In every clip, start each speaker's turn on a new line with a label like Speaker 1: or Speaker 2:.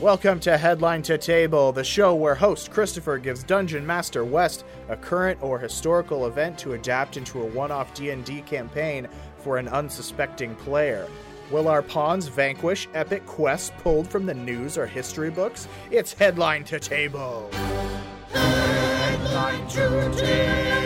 Speaker 1: Welcome to Headline to Table, the show where host Christopher gives Dungeon Master West a current or historical event to adapt into a one-off D&D campaign for an unsuspecting player. Will our pawns vanquish epic quests pulled from the news or history books? It's Headline to Table. Headline to Table.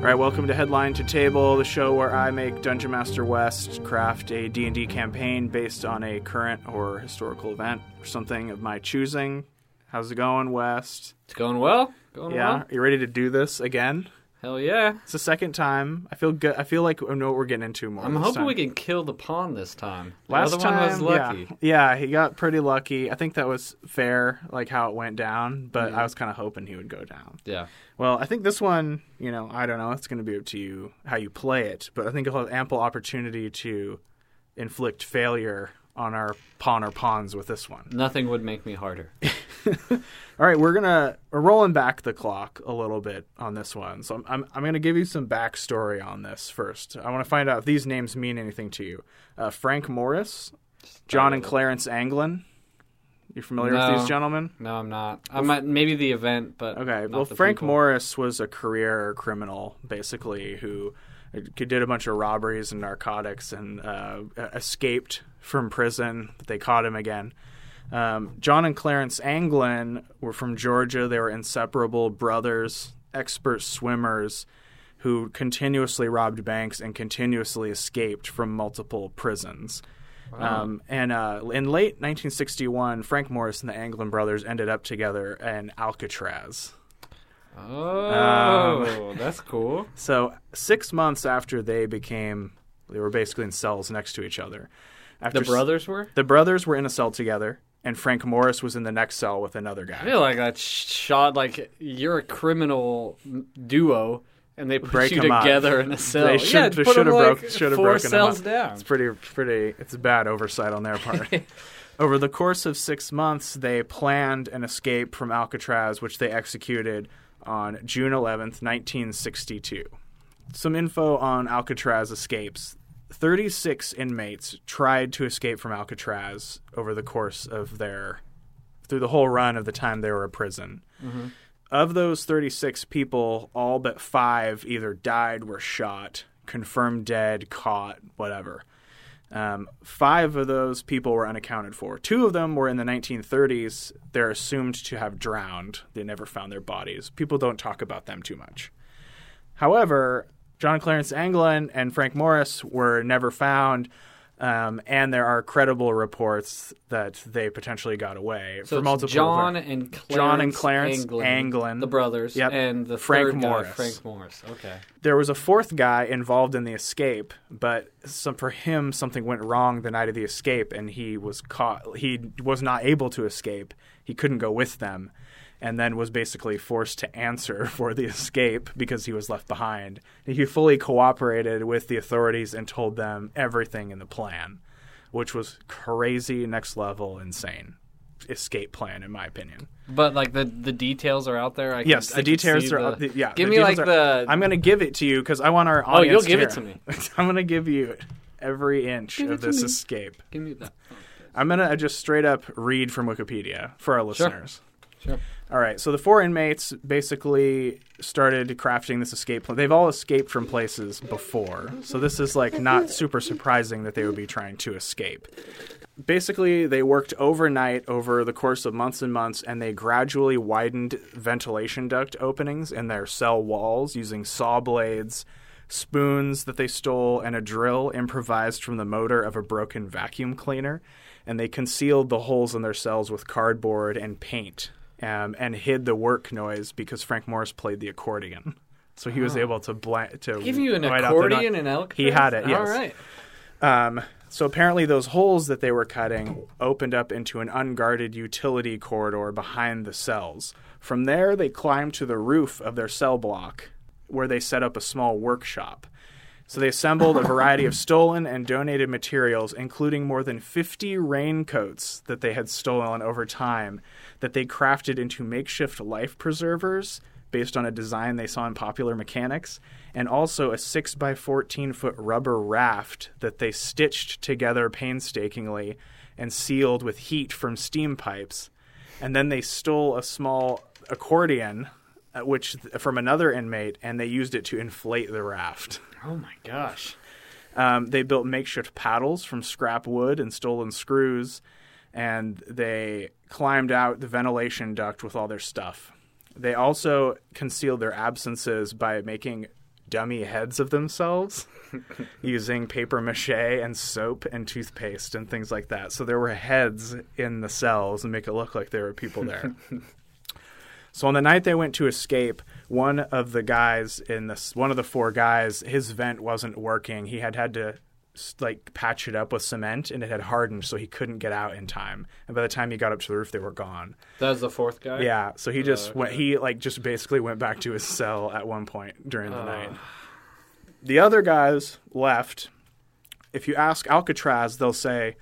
Speaker 1: All right, welcome to Headline to Table, the show where I make Dungeon Master West craft a D&D campaign based on a current or historical event or something of my choosing. How's it going, West?
Speaker 2: It's going well. Going
Speaker 1: Yeah,
Speaker 2: well.
Speaker 1: you ready to do this again?
Speaker 2: Hell yeah.
Speaker 1: It's the second time. I feel good. I feel like I know what we're getting into more.
Speaker 2: I'm
Speaker 1: this
Speaker 2: hoping
Speaker 1: time.
Speaker 2: we can kill the pawn this time. The
Speaker 1: Last
Speaker 2: other
Speaker 1: time,
Speaker 2: one was lucky.
Speaker 1: Yeah, yeah, he got pretty lucky. I think that was fair, like how it went down. But
Speaker 2: Mm-hmm.
Speaker 1: I was kind of hoping he would go down.
Speaker 2: Yeah.
Speaker 1: Well, I think this one, you know, I don't know. It's going to be up to you how you play it, but I think you'll have ample opportunity to inflict failure on our pawn or pawns with this one.
Speaker 2: Nothing would make me harder.
Speaker 1: All right, we're gonna we're rolling back the clock a little bit on this one. So I'm I'm, I'm gonna give you some backstory on this first. I want to find out if these names mean anything to you. Uh, Frank Morris, John and Clarence Anglin. You familiar with these gentlemen?
Speaker 2: No, I'm not. I might maybe the event, but
Speaker 1: Okay. Well, Frank
Speaker 2: people.
Speaker 1: Morris was a career criminal, basically, who uh, did a bunch of robberies and narcotics and uh, escaped from prison. but They caught him again. Um, John and Clarence Anglin were from Georgia. They were inseparable brothers, expert swimmers who continuously robbed banks and continuously escaped from multiple prisons. Um, and uh, in late 1961, Frank Morris and the Anglin brothers ended up together in Alcatraz.
Speaker 2: Oh, that's cool.
Speaker 1: So six months after they became, they were basically in cells next to each other. After
Speaker 2: The brothers were?
Speaker 1: the brothers were in a cell together, and Frank Morris was in the next cell with another guy.
Speaker 2: I feel like that shot like you're a criminal duo and they put
Speaker 1: Break
Speaker 2: you
Speaker 1: 'em up.
Speaker 2: together in a cell.
Speaker 1: They
Speaker 2: yeah,
Speaker 1: should- should have broke-
Speaker 2: like,
Speaker 1: should have
Speaker 2: four
Speaker 1: broken them
Speaker 2: cells down.
Speaker 1: It's pretty, pretty. It's bad oversight on their part. Over the course of six months, they planned an escape from Alcatraz, which they executed on June 11th, 1962. Some info on Alcatraz escapes. 36 inmates tried to escape from Alcatraz over the course of their through the whole run of the time they were in prison. Of those 36 people, all but five either died, were shot, confirmed dead, caught, whatever. Um, five of those people were unaccounted for. Two of them were in the 1930s. They're assumed to have drowned. They never found their bodies. People don't talk about them too much. However, John Clarence Anglin and Frank Morris were never found, um, and there are credible reports that they potentially got away
Speaker 2: So
Speaker 1: for multiple.
Speaker 2: John and Clarence
Speaker 1: John and Clarence
Speaker 2: Anglin,
Speaker 1: Anglin.
Speaker 2: the brothers,
Speaker 1: Yep.
Speaker 2: and the
Speaker 1: Frank
Speaker 2: third guy,
Speaker 1: Morris.
Speaker 2: Frank Morris. Okay.
Speaker 1: there was a fourth guy involved in the escape, but some, for him something went wrong the night of the escape, and he was caught. He was not able to escape. He couldn't go with them, and then was basically forced to answer for the escape because he was left behind. He fully cooperated with the authorities and told them everything in the plan, which was crazy, next level, insane escape plan, in my opinion.
Speaker 2: But like the the details are out there. I can,
Speaker 1: Yes,
Speaker 2: I
Speaker 1: the
Speaker 2: can
Speaker 1: details are.
Speaker 2: the-
Speaker 1: the- yeah,
Speaker 2: Give me like
Speaker 1: are-
Speaker 2: the.
Speaker 1: I'm going to give it to you because I want our
Speaker 2: Oh, you'll
Speaker 1: audience.
Speaker 2: give it to me.
Speaker 1: I'm going to give you every inch
Speaker 2: Give
Speaker 1: of this escape.
Speaker 2: Give me that.
Speaker 1: I'm going to uh, just straight up read from Wikipedia for our
Speaker 2: Sure.
Speaker 1: listeners.
Speaker 2: Sure.
Speaker 1: All right, so the four inmates basically started crafting this escape plan. They've all escaped from places before, so this is like not super surprising that they would be trying to escape. Basically, they worked overnight over the course of months and months, and they gradually widened ventilation duct openings in their cell walls using saw blades, spoons that they stole, and a drill improvised from the motor of a broken vacuum cleaner. And they concealed the holes in their cells with cardboard and paint um, and hid the work noise because Frank Morris played the accordion. So he was able to bla- to
Speaker 2: Give you an
Speaker 1: white out the no-
Speaker 2: accordion in Alcatraz.
Speaker 1: He had it,
Speaker 2: All
Speaker 1: yes.
Speaker 2: right.
Speaker 1: Um, so apparently, those holes that they were cutting opened up into an unguarded utility corridor behind the cells. From there, they climbed to the roof of their cell block, where they set up a small workshop. So they assembled a variety of stolen and donated materials, including more than 50 raincoats that they had stolen over time, that they crafted into makeshift life preservers based on a design they saw in popular mechanics, and also a 6 by 14 foot rubber raft that they stitched together painstakingly and sealed with heat from steam pipes. And then they stole a small accordion, uh, which from another inmate, and they used it to inflate the raft.
Speaker 2: Oh my gosh.
Speaker 1: Um, they built makeshift paddles from scrap wood and stolen screws, and they climbed out the ventilation duct with all their stuff. They also concealed their absences by making dummy heads of themselves using paper mache and soap and toothpaste and things like that. So there were heads in the cells and make it look like there were people there. so on the night they went to escape, one of the guys in this one of the four guys, his vent wasn't working. He had had to like patch it up with cement and it had hardened so he couldn't get out in time. And by the time he got up to the roof they were gone.
Speaker 2: That was the fourth guy?
Speaker 1: Yeah, so he just
Speaker 2: okay.
Speaker 1: went. He like just basically went back to his cell at one point during the
Speaker 2: Oh.
Speaker 1: night. The other guys left. If you ask Alcatraz, they'll say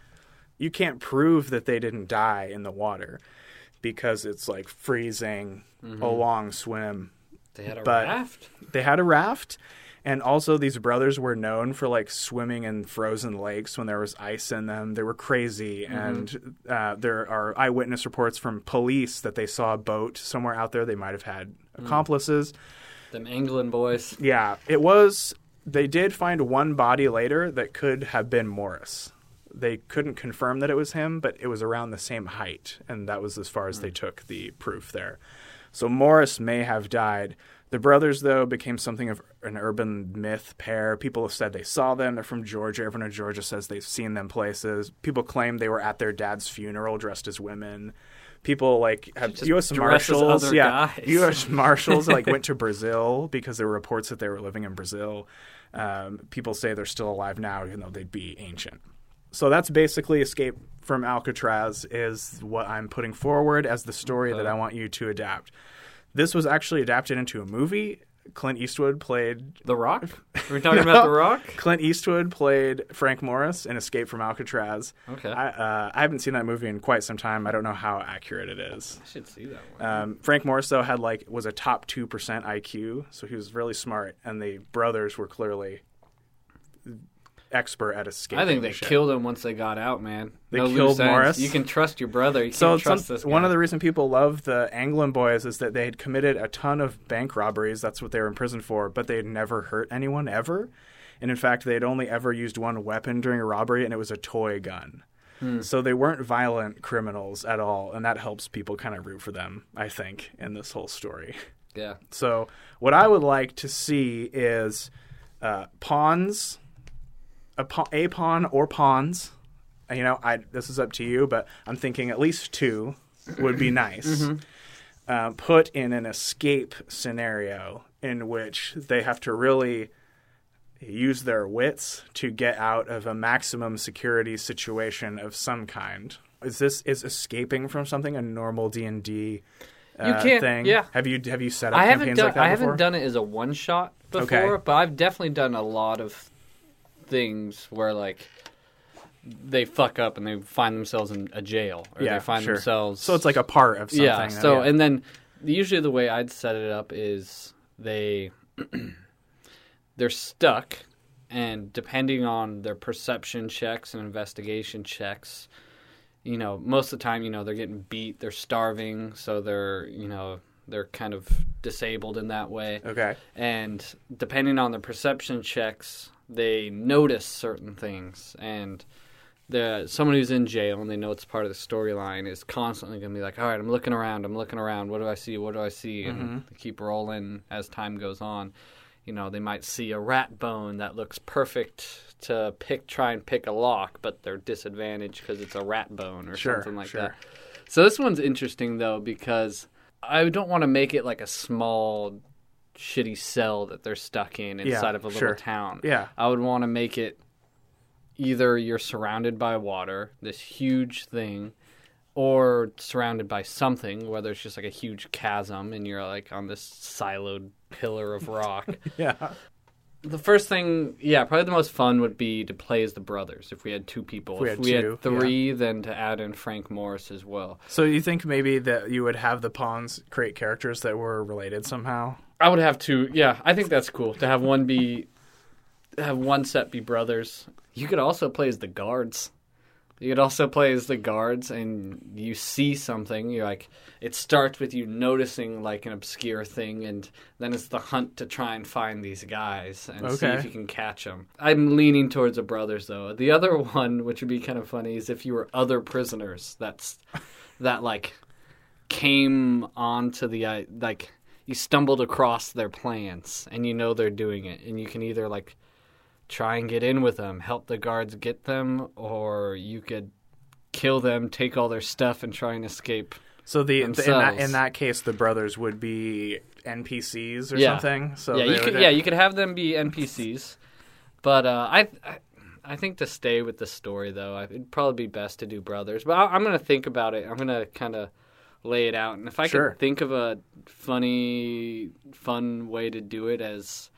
Speaker 1: you can't prove that they didn't die in the water because it's like freezing,
Speaker 2: Mm-hmm.
Speaker 1: a long swim.
Speaker 2: They had a
Speaker 1: But-
Speaker 2: raft?
Speaker 1: They had a raft. And also, these brothers were known for like swimming in frozen lakes when there was ice in them. They were crazy, mm-hmm. and uh, there are eyewitness reports from police that they saw a boat somewhere out there. They might have had mm. accomplices.
Speaker 2: Them Anglin boys.
Speaker 1: Yeah, it was. They did find one body later that could have been Morris. They couldn't confirm that it was him, but it was around the same height, and that was as far as they mm. took the proof there. So Morris may have died. The brothers, though, became something of an urban myth pair. People have said they saw them. They're from Georgia. Everyone in Georgia says they've seen them places. People claim they were at their dad's funeral dressed as women. People like have
Speaker 2: Just
Speaker 1: U.S. Marshals, yeah,
Speaker 2: guys.
Speaker 1: U.S. Marshals like went to Brazil because there were reports that they were living in Brazil. Um, people say they're still alive now, even though they'd be ancient. So that's basically Escape from Alcatraz is what I'm putting forward as the story that I want you to adapt. This was actually adapted into a movie. Clint Eastwood played
Speaker 2: The Rock? Are we talking
Speaker 1: No.
Speaker 2: about The Rock?
Speaker 1: Clint Eastwood played Frank Morris in Escape from Alcatraz.
Speaker 2: Okay.
Speaker 1: I, uh, I haven't seen that movie in quite some time. I don't know how accurate it is.
Speaker 2: I should see that one.
Speaker 1: Um, Frank Morris though had like was a top two percent IQ, so he was really smart, and the brothers were clearly expert at escaping.
Speaker 2: I think they killed him once they got out, man.
Speaker 1: They
Speaker 2: no
Speaker 1: killed. Morris?
Speaker 2: You can trust your brother. You
Speaker 1: So some, one of the reason people love the Anglin boys is that they had committed a ton of bank robberies. That's what they were in prison for, but they had never hurt anyone ever. And in fact, they had only ever used one weapon during a robbery, and it was a toy gun.
Speaker 2: Hmm.
Speaker 1: So they weren't violent criminals at all, and that helps people kind of root for them, I think, in this whole story.
Speaker 2: yeah.
Speaker 1: So what I would like to see is uh, pawns, a, pawn, a pawn or pawns. You know, I this is up to you, but I'm thinking at least two would be nice. Uh, put in an escape scenario in which they have to really use their wits to get out of a maximum security situation of some kind. Is this is escaping from something a normal D and D?
Speaker 2: You can't-
Speaker 1: thing?
Speaker 2: yeah.
Speaker 1: Have you have you set up
Speaker 2: I haven't
Speaker 1: campaigns
Speaker 2: done
Speaker 1: like that
Speaker 2: I
Speaker 1: before?
Speaker 2: haven't done it as a one shot before,
Speaker 1: Okay.
Speaker 2: but I've definitely done a lot of things where like they fuck up and they find themselves in a jail or
Speaker 1: Yeah,
Speaker 2: they find
Speaker 1: sure.
Speaker 2: themselves
Speaker 1: So it's like a part of something.
Speaker 2: yeah.
Speaker 1: that-
Speaker 2: So and then usually the way I'd set it up is they they're stuck, and depending on their perception checks and investigation checks, you know, most of the time, you know, they're getting beat, they're starving, so they're you know they're kind of disabled in that way
Speaker 1: okay.
Speaker 2: and depending on the perception checks, they notice certain things. And the someone who's in jail and they know it's part of the storyline is constantly going to be like, "All right, I'm looking around. I'm looking around. What do I see? What do I see?" And mm-hmm. they keep rolling as time goes on. You know, they might see a rat bone that looks perfect to pick, try and pick a lock, but they're disadvantaged because it's a rat bone or
Speaker 1: Sure,
Speaker 2: something like
Speaker 1: sure.
Speaker 2: that. So this one's interesting though because I don't want to make it like a small, shitty cell that they're stuck in
Speaker 1: Yeah,
Speaker 2: inside of a little
Speaker 1: sure.
Speaker 2: town.
Speaker 1: Yeah.
Speaker 2: I would want to make it either you're surrounded by water, this huge thing, or surrounded by something, whether it's just like a huge chasm and you're like on this siloed pillar of rock.
Speaker 1: Yeah.
Speaker 2: the first thing, yeah, probably the most fun would be to play as the brothers. If we had two people,
Speaker 1: If we
Speaker 2: if
Speaker 1: had
Speaker 2: we
Speaker 1: two,
Speaker 2: had three, then to add in Frank Morris as well.
Speaker 1: So you think maybe that you would have the pawns create characters that were related somehow?
Speaker 2: I would have two. Yeah, I think that's cool to have one be have one set be brothers. You could also play as the guards. You could also play as the guards, and you see something. You're like, it starts with you noticing like an obscure thing, and then it's the hunt to try and find these guys and see if you can catch them. I'm leaning towards the brothers though. The other one, which would be kind of funny, is if you were other prisoners. That's that like came onto the like you stumbled across their plans and you know they're doing it and you can either like try and get in with them help the guards get them or you could kill them take all their stuff and try and escape
Speaker 1: So the, the in that in that case, the brothers would be NPCs or
Speaker 2: Yeah.
Speaker 1: something. So
Speaker 2: yeah you could yeah you could have them be npcs but uh I, I I think to stay with the story though, it'd probably be best to do brothers. But I, I'm gonna think about it. I'm gonna kind of lay it out, and if I
Speaker 1: Sure.
Speaker 2: could think of a funny, fun way to do it as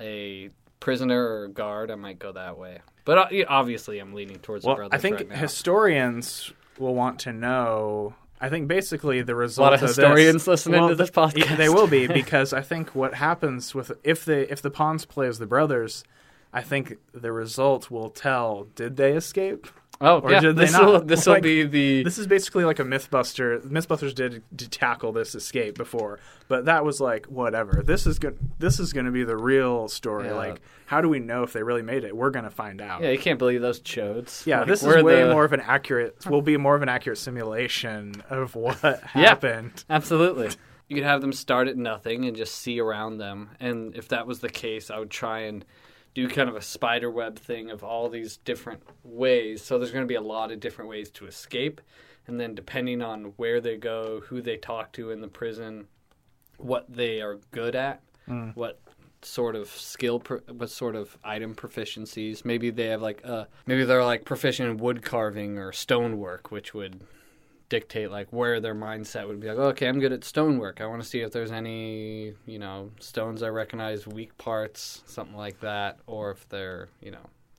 Speaker 2: a prisoner or guard, I might go that way. But uh, obviously, I'm leaning towards the
Speaker 1: Well,
Speaker 2: brothers
Speaker 1: I think
Speaker 2: right
Speaker 1: historians will want to know. I think basically the result.
Speaker 2: a lot of
Speaker 1: this-
Speaker 2: historians listening
Speaker 1: well,
Speaker 2: to this podcast.
Speaker 1: They will be because I think what happens with if the if the pawns play as the brothers, I think the result will tell did they escape?
Speaker 2: Oh,
Speaker 1: or
Speaker 2: yeah,
Speaker 1: did they
Speaker 2: this will
Speaker 1: not?
Speaker 2: this will
Speaker 1: Like,
Speaker 2: be the
Speaker 1: This is basically like a MythBuster. MythBusters did, did tackle this escape before, but that was like whatever. This is good. This is going to be the real story.
Speaker 2: Yeah.
Speaker 1: Like, how do we know if they really made it? We're going to find out.
Speaker 2: yeah. You can't believe those chodes.
Speaker 1: Yeah,
Speaker 2: Like,
Speaker 1: this is way
Speaker 2: the-
Speaker 1: more of an accurate. Will be more of an accurate simulation of what happened.
Speaker 2: Absolutely. You could have them start at nothing and just see around them. And if that was the case, I would try and do kind of a spider web thing of all these different ways. So there's going to be a lot of different ways to escape. And then depending on where they go, who they talk to in the prison, what they are good at, what sort of skill, what sort of item proficiencies. Maybe they have like, uh, maybe they're like proficient in wood carving or stonework, which would dictate like where their mindset would be like okay i'm good at stonework i want to see if there's any you know stones i recognize weak parts something like that or if they're you know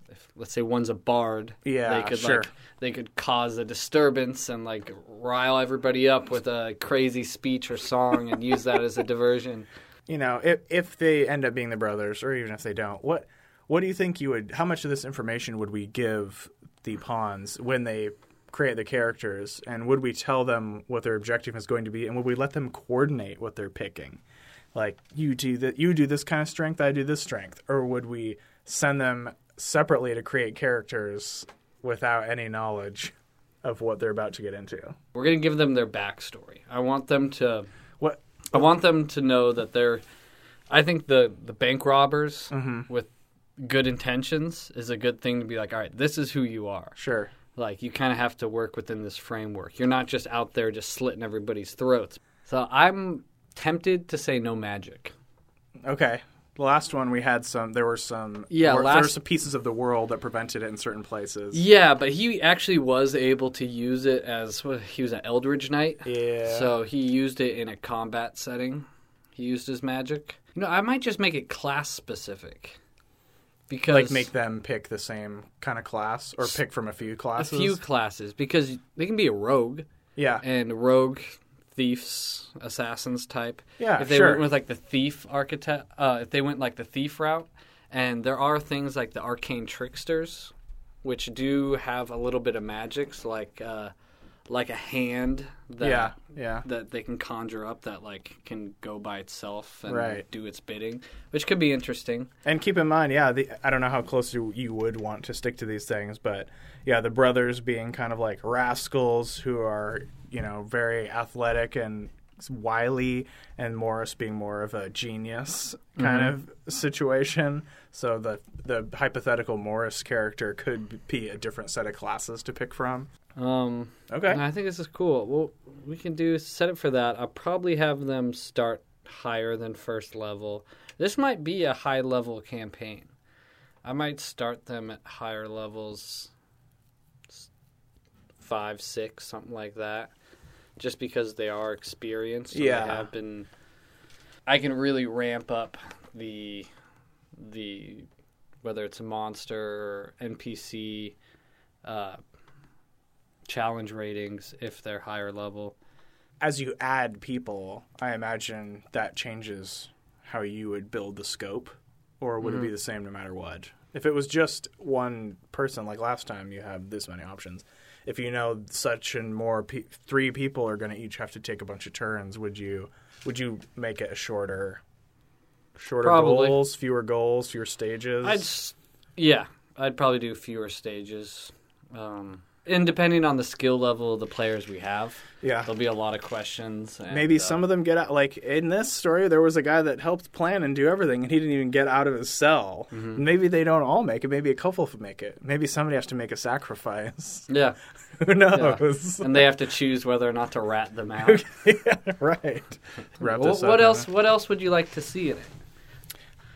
Speaker 2: if let's say one's a bard
Speaker 1: Yeah,
Speaker 2: they could
Speaker 1: sure.
Speaker 2: like they could cause a disturbance and like rile everybody up with a crazy speech or song and use that as a diversion
Speaker 1: You know, if if they end up being the brothers, or even if they don't, what what do you think you would? How much of this information would we give the pawns when they create the characters, and would we tell them what their objective is going to be, and would we let them coordinate what they're picking? Like you do that, you do this kind of strength, I do this strength, or would we send them separately to create characters without any knowledge of what they're about to get into?
Speaker 2: we're going to give them their backstory i want them to
Speaker 1: What?
Speaker 2: I want them to know that they're. I think the the bank robbers
Speaker 1: Mm-hmm.
Speaker 2: with good intentions is a good thing to be like, all right, this is who you are.
Speaker 1: Sure.
Speaker 2: Like you kind of have to work within this framework. You're not just out there just slitting everybody's throats. So I'm tempted to say no magic.
Speaker 1: Okay. The last one we had some. There were some.
Speaker 2: Yeah,
Speaker 1: wor- there were some pieces of the world that prevented it in certain places.
Speaker 2: Yeah, but he actually was able to use it as what, he was an Eldritch Knight.
Speaker 1: Yeah.
Speaker 2: So he used it in a combat setting. He used his magic. You know, I might just make it class specific. Because
Speaker 1: like make them pick the same kind of class or pick from a few classes.
Speaker 2: a few classes because they can be a rogue
Speaker 1: Yeah.
Speaker 2: and rogue thieves, assassins type.
Speaker 1: Yeah,
Speaker 2: If they
Speaker 1: sure.
Speaker 2: went with like the thief architect, uh, if they went like the thief route, and there are things like the arcane tricksters, which do have a little bit of magics, like uh, like a hand that
Speaker 1: yeah. Yeah.
Speaker 2: that they can conjure up that like can go by itself and
Speaker 1: Right.
Speaker 2: do its bidding, which could be interesting.
Speaker 1: And keep in mind, yeah, the, I don't know how close you, you would want to stick to these things, but yeah, the brothers being kind of like rascals who are, you know, very athletic and wily, and Morris being more of a genius kind mm-hmm. of situation. So the the hypothetical Morris character could be a different set of classes to pick from.
Speaker 2: Um,
Speaker 1: Okay.
Speaker 2: I think this is cool. Well, we can do set it for that. I'll probably have them start higher than first level. This might be a high level campaign. I might start them at higher levels, five, six, something like that, just because they are experienced.
Speaker 1: Yeah.
Speaker 2: they have been. I can really ramp up the the whether it's a monster or NPC uh, challenge ratings if they're higher level.
Speaker 1: As you add people, I imagine that changes how you would build the scope, or would it be the same no matter what? If it was just one person, like last time, you have this many options. If you know such and more, pe- three people are going to each have to take a bunch of turns. Would you would you make it a shorter, shorter
Speaker 2: Probably.
Speaker 1: goals, fewer goals, fewer stages?
Speaker 2: I'd s- yeah, I'd probably do fewer stages. Um, and depending on the skill level of the players we have,
Speaker 1: yeah.
Speaker 2: there'll be a lot of questions. And,
Speaker 1: Maybe
Speaker 2: uh,
Speaker 1: some of them get out. Like in this story, there was a guy that helped plan and do everything, and he didn't even get out of his cell.
Speaker 2: Mm-hmm.
Speaker 1: Maybe they don't all make it. Maybe a couple make it. Maybe somebody has to make a sacrifice.
Speaker 2: Yeah,
Speaker 1: Who knows?
Speaker 2: and they have to choose whether or not to rat them out.
Speaker 1: yeah, right. Wrap this
Speaker 2: what else? What else would you like to see in it?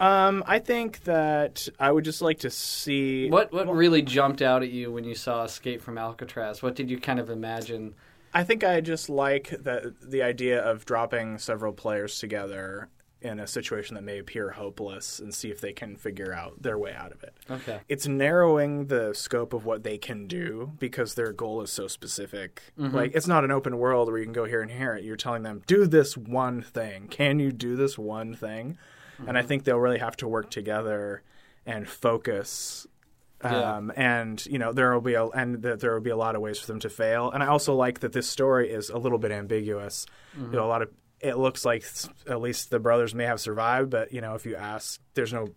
Speaker 1: Um, I think that I would just like to see
Speaker 2: What What really jumped out at you when you saw Escape from Alcatraz? What did you kind of imagine?
Speaker 1: I think I just like that the idea of dropping several players together in a situation that may appear hopeless and see if they can figure out their way out of it.
Speaker 2: Okay.
Speaker 1: It's narrowing the scope of what they can do because their goal is so specific. Like it's not an open world where you can go here and here. You're telling them do this one thing. Can you do this one thing? And I mm-hmm. think they'll really have to work together and focus
Speaker 2: Yeah.
Speaker 1: um, and you know there will be a and that there will be a lot of ways for them to fail. And I also like that this story is a little bit ambiguous. Mm-hmm. You know, a lot of it looks like at least the brothers may have survived, but you know if you ask, there's no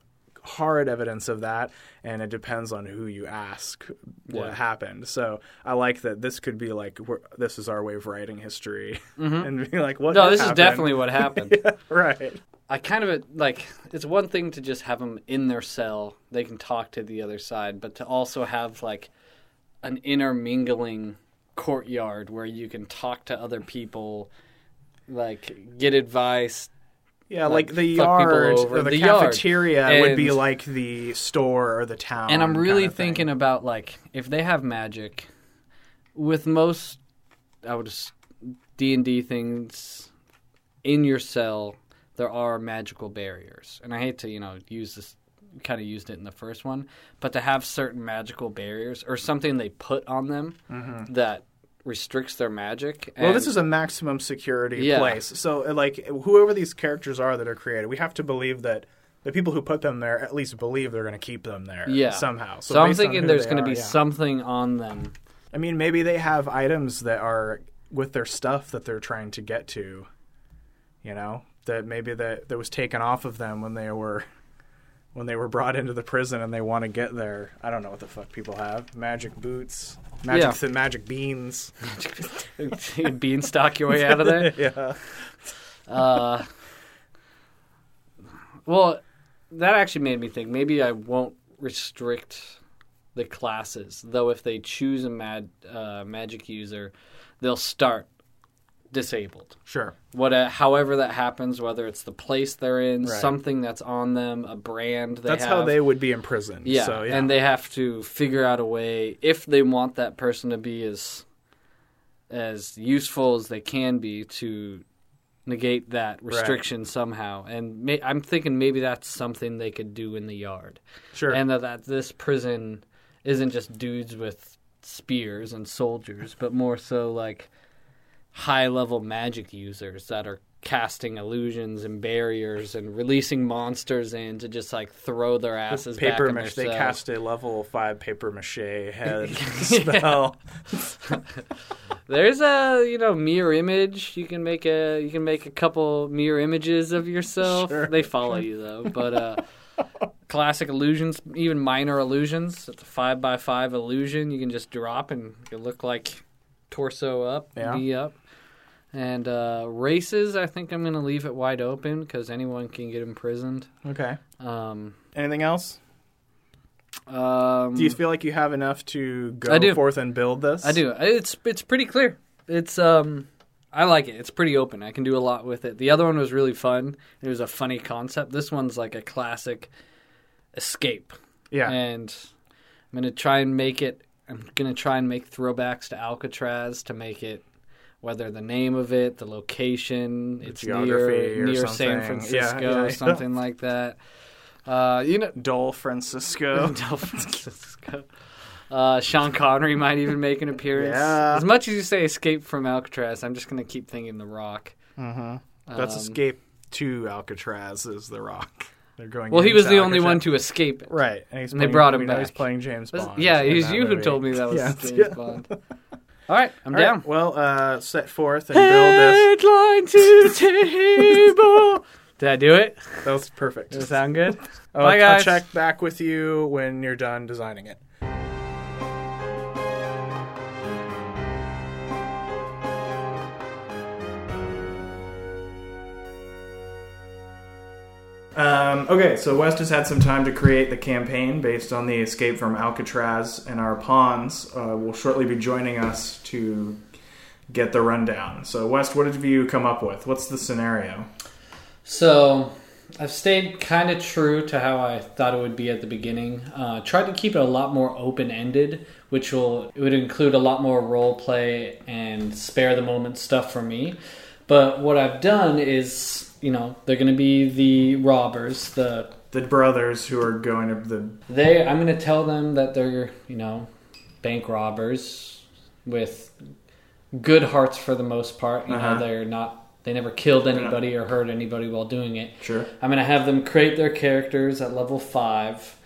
Speaker 1: hard evidence of that, and it depends on who you ask what
Speaker 2: Yeah.
Speaker 1: happened. So I like that this could be like this is our way of writing history mm-hmm. and being like what.
Speaker 2: No, this is definitely what happened.
Speaker 1: Yeah, right.
Speaker 2: I kind of like it's one thing to just have them in their cell; they can talk to the other side, but to also have like an intermingling courtyard where you can talk to other people, like get advice.
Speaker 1: Yeah,
Speaker 2: like,
Speaker 1: like, the yard or the,
Speaker 2: The
Speaker 1: cafeteria would be like the store or the town.
Speaker 2: and I'm really
Speaker 1: kind of thing.
Speaker 2: thinking about like if they have magic, with most, I would D and D things in your cell, there are magical barriers, and I hate to you know use this. Kind of used it in the first one, but to have certain magical barriers or something they put on them that restricts their magic.
Speaker 1: Mm-hmm. Well, this is a maximum security
Speaker 2: Yeah.
Speaker 1: place. So, uh, like, whoever these characters are that are created, we have to believe that the people who put them there at least believe they're going to keep them there
Speaker 2: yeah
Speaker 1: somehow.
Speaker 2: So, I'm thinking there's going to be
Speaker 1: yeah.
Speaker 2: something on them.
Speaker 1: I mean, maybe they have items that are with their stuff that they're trying to get to. You know, that maybe that that was taken off of them when they were when they were brought into the prison and they want to get there. I don't know what the fuck people have. Magic boots, magic
Speaker 2: Yeah.
Speaker 1: th- magic beans.
Speaker 2: Beanstalk your way out of there.
Speaker 1: yeah.
Speaker 2: Uh, well, that actually made me think maybe I won't restrict the classes, though. If they choose a mad uh, magic user, they'll start disabled.
Speaker 1: Sure.
Speaker 2: What, uh, however that happens, whether it's the place they're in,
Speaker 1: Right.
Speaker 2: something that's on them, a brand they
Speaker 1: That's
Speaker 2: have.
Speaker 1: how they would be imprisoned.
Speaker 2: Yeah,
Speaker 1: So, yeah.
Speaker 2: and they have to figure out a way if they want that person to be as as useful as they can be to negate that restriction somehow. And may, I'm thinking maybe that's something they could do in the yard,
Speaker 1: sure.
Speaker 2: and that, that this prison isn't just dudes with spears and soldiers, but more so like high level magic users that are casting illusions and barriers and releasing monsters in to just like throw their asses back
Speaker 1: paper
Speaker 2: in
Speaker 1: mache. They cast a level five paper mache head spell.
Speaker 2: There's a you know mirror image. You can make a you can make a couple mirror images of yourself.
Speaker 1: Sure.
Speaker 2: They follow you though, but uh, classic illusions, even minor illusions. It's a five by five illusion. You can just drop and it look like torso up,
Speaker 1: Yeah.
Speaker 2: knee up. And uh, races, I think I'm going to leave it wide open because anyone can get imprisoned.
Speaker 1: Okay.
Speaker 2: Um,
Speaker 1: Anything else?
Speaker 2: um,
Speaker 1: Do you feel like you have enough to go forth and build this?
Speaker 2: I do. It's it's pretty clear. It's um I like it. It's pretty open. I can do a lot with it. The other one was really fun. It was a funny concept. This one's like a classic escape.
Speaker 1: Yeah.
Speaker 2: And I'm going to try and make it I'm going to try and make throwbacks to Alcatraz to make it whether the name of it, the location, it's
Speaker 1: geography
Speaker 2: near near San
Speaker 1: something.
Speaker 2: Francisco,
Speaker 1: yeah, yeah.
Speaker 2: something like that. Uh, you know,
Speaker 1: Dole Francisco.
Speaker 2: Del Francisco. Uh, Sean Connery might even make an appearance. As much as you say escape from Alcatraz, I'm just going to keep thinking The Rock.
Speaker 1: mm-hmm. That's
Speaker 2: Um,
Speaker 1: Escape to Alcatraz is the Rock. They're going.
Speaker 2: Well, he was the only one to escape it.
Speaker 1: Right, and, he's
Speaker 2: And they
Speaker 1: playing-
Speaker 2: brought him back.
Speaker 1: He's playing James Bond.
Speaker 2: yeah, it was you who told me that was. James. Bond. All right, I'm
Speaker 1: All right,
Speaker 2: down.
Speaker 1: Well, uh, set forth and build this.
Speaker 2: Headline to table. Did I do it?
Speaker 1: That was perfect.
Speaker 2: Does it sound good?
Speaker 1: I'll,
Speaker 2: Bye,
Speaker 1: I'll check back with you when you're done designing it. Um, okay, so West has had some time to create the campaign based on the escape from Alcatraz, and our pawns uh, will shortly be joining us to get the rundown. So, West, what have you come up with? What's the scenario?
Speaker 2: So I've stayed kind of true to how I thought it would be at the beginning. Uh, tried to keep it a lot more open ended, which will it would include a lot more role play and spare the moment stuff for me. But what I've done is, you know, they're going to be the robbers, the
Speaker 1: The brothers who are going to the
Speaker 2: they. I'm going to tell them that they're, you know, bank robbers with good hearts for the most part. You
Speaker 1: Uh-huh.
Speaker 2: know, they're not. They never killed anybody or hurt anybody while doing it.
Speaker 1: sure.
Speaker 2: I'm going to have them create their characters at level 5.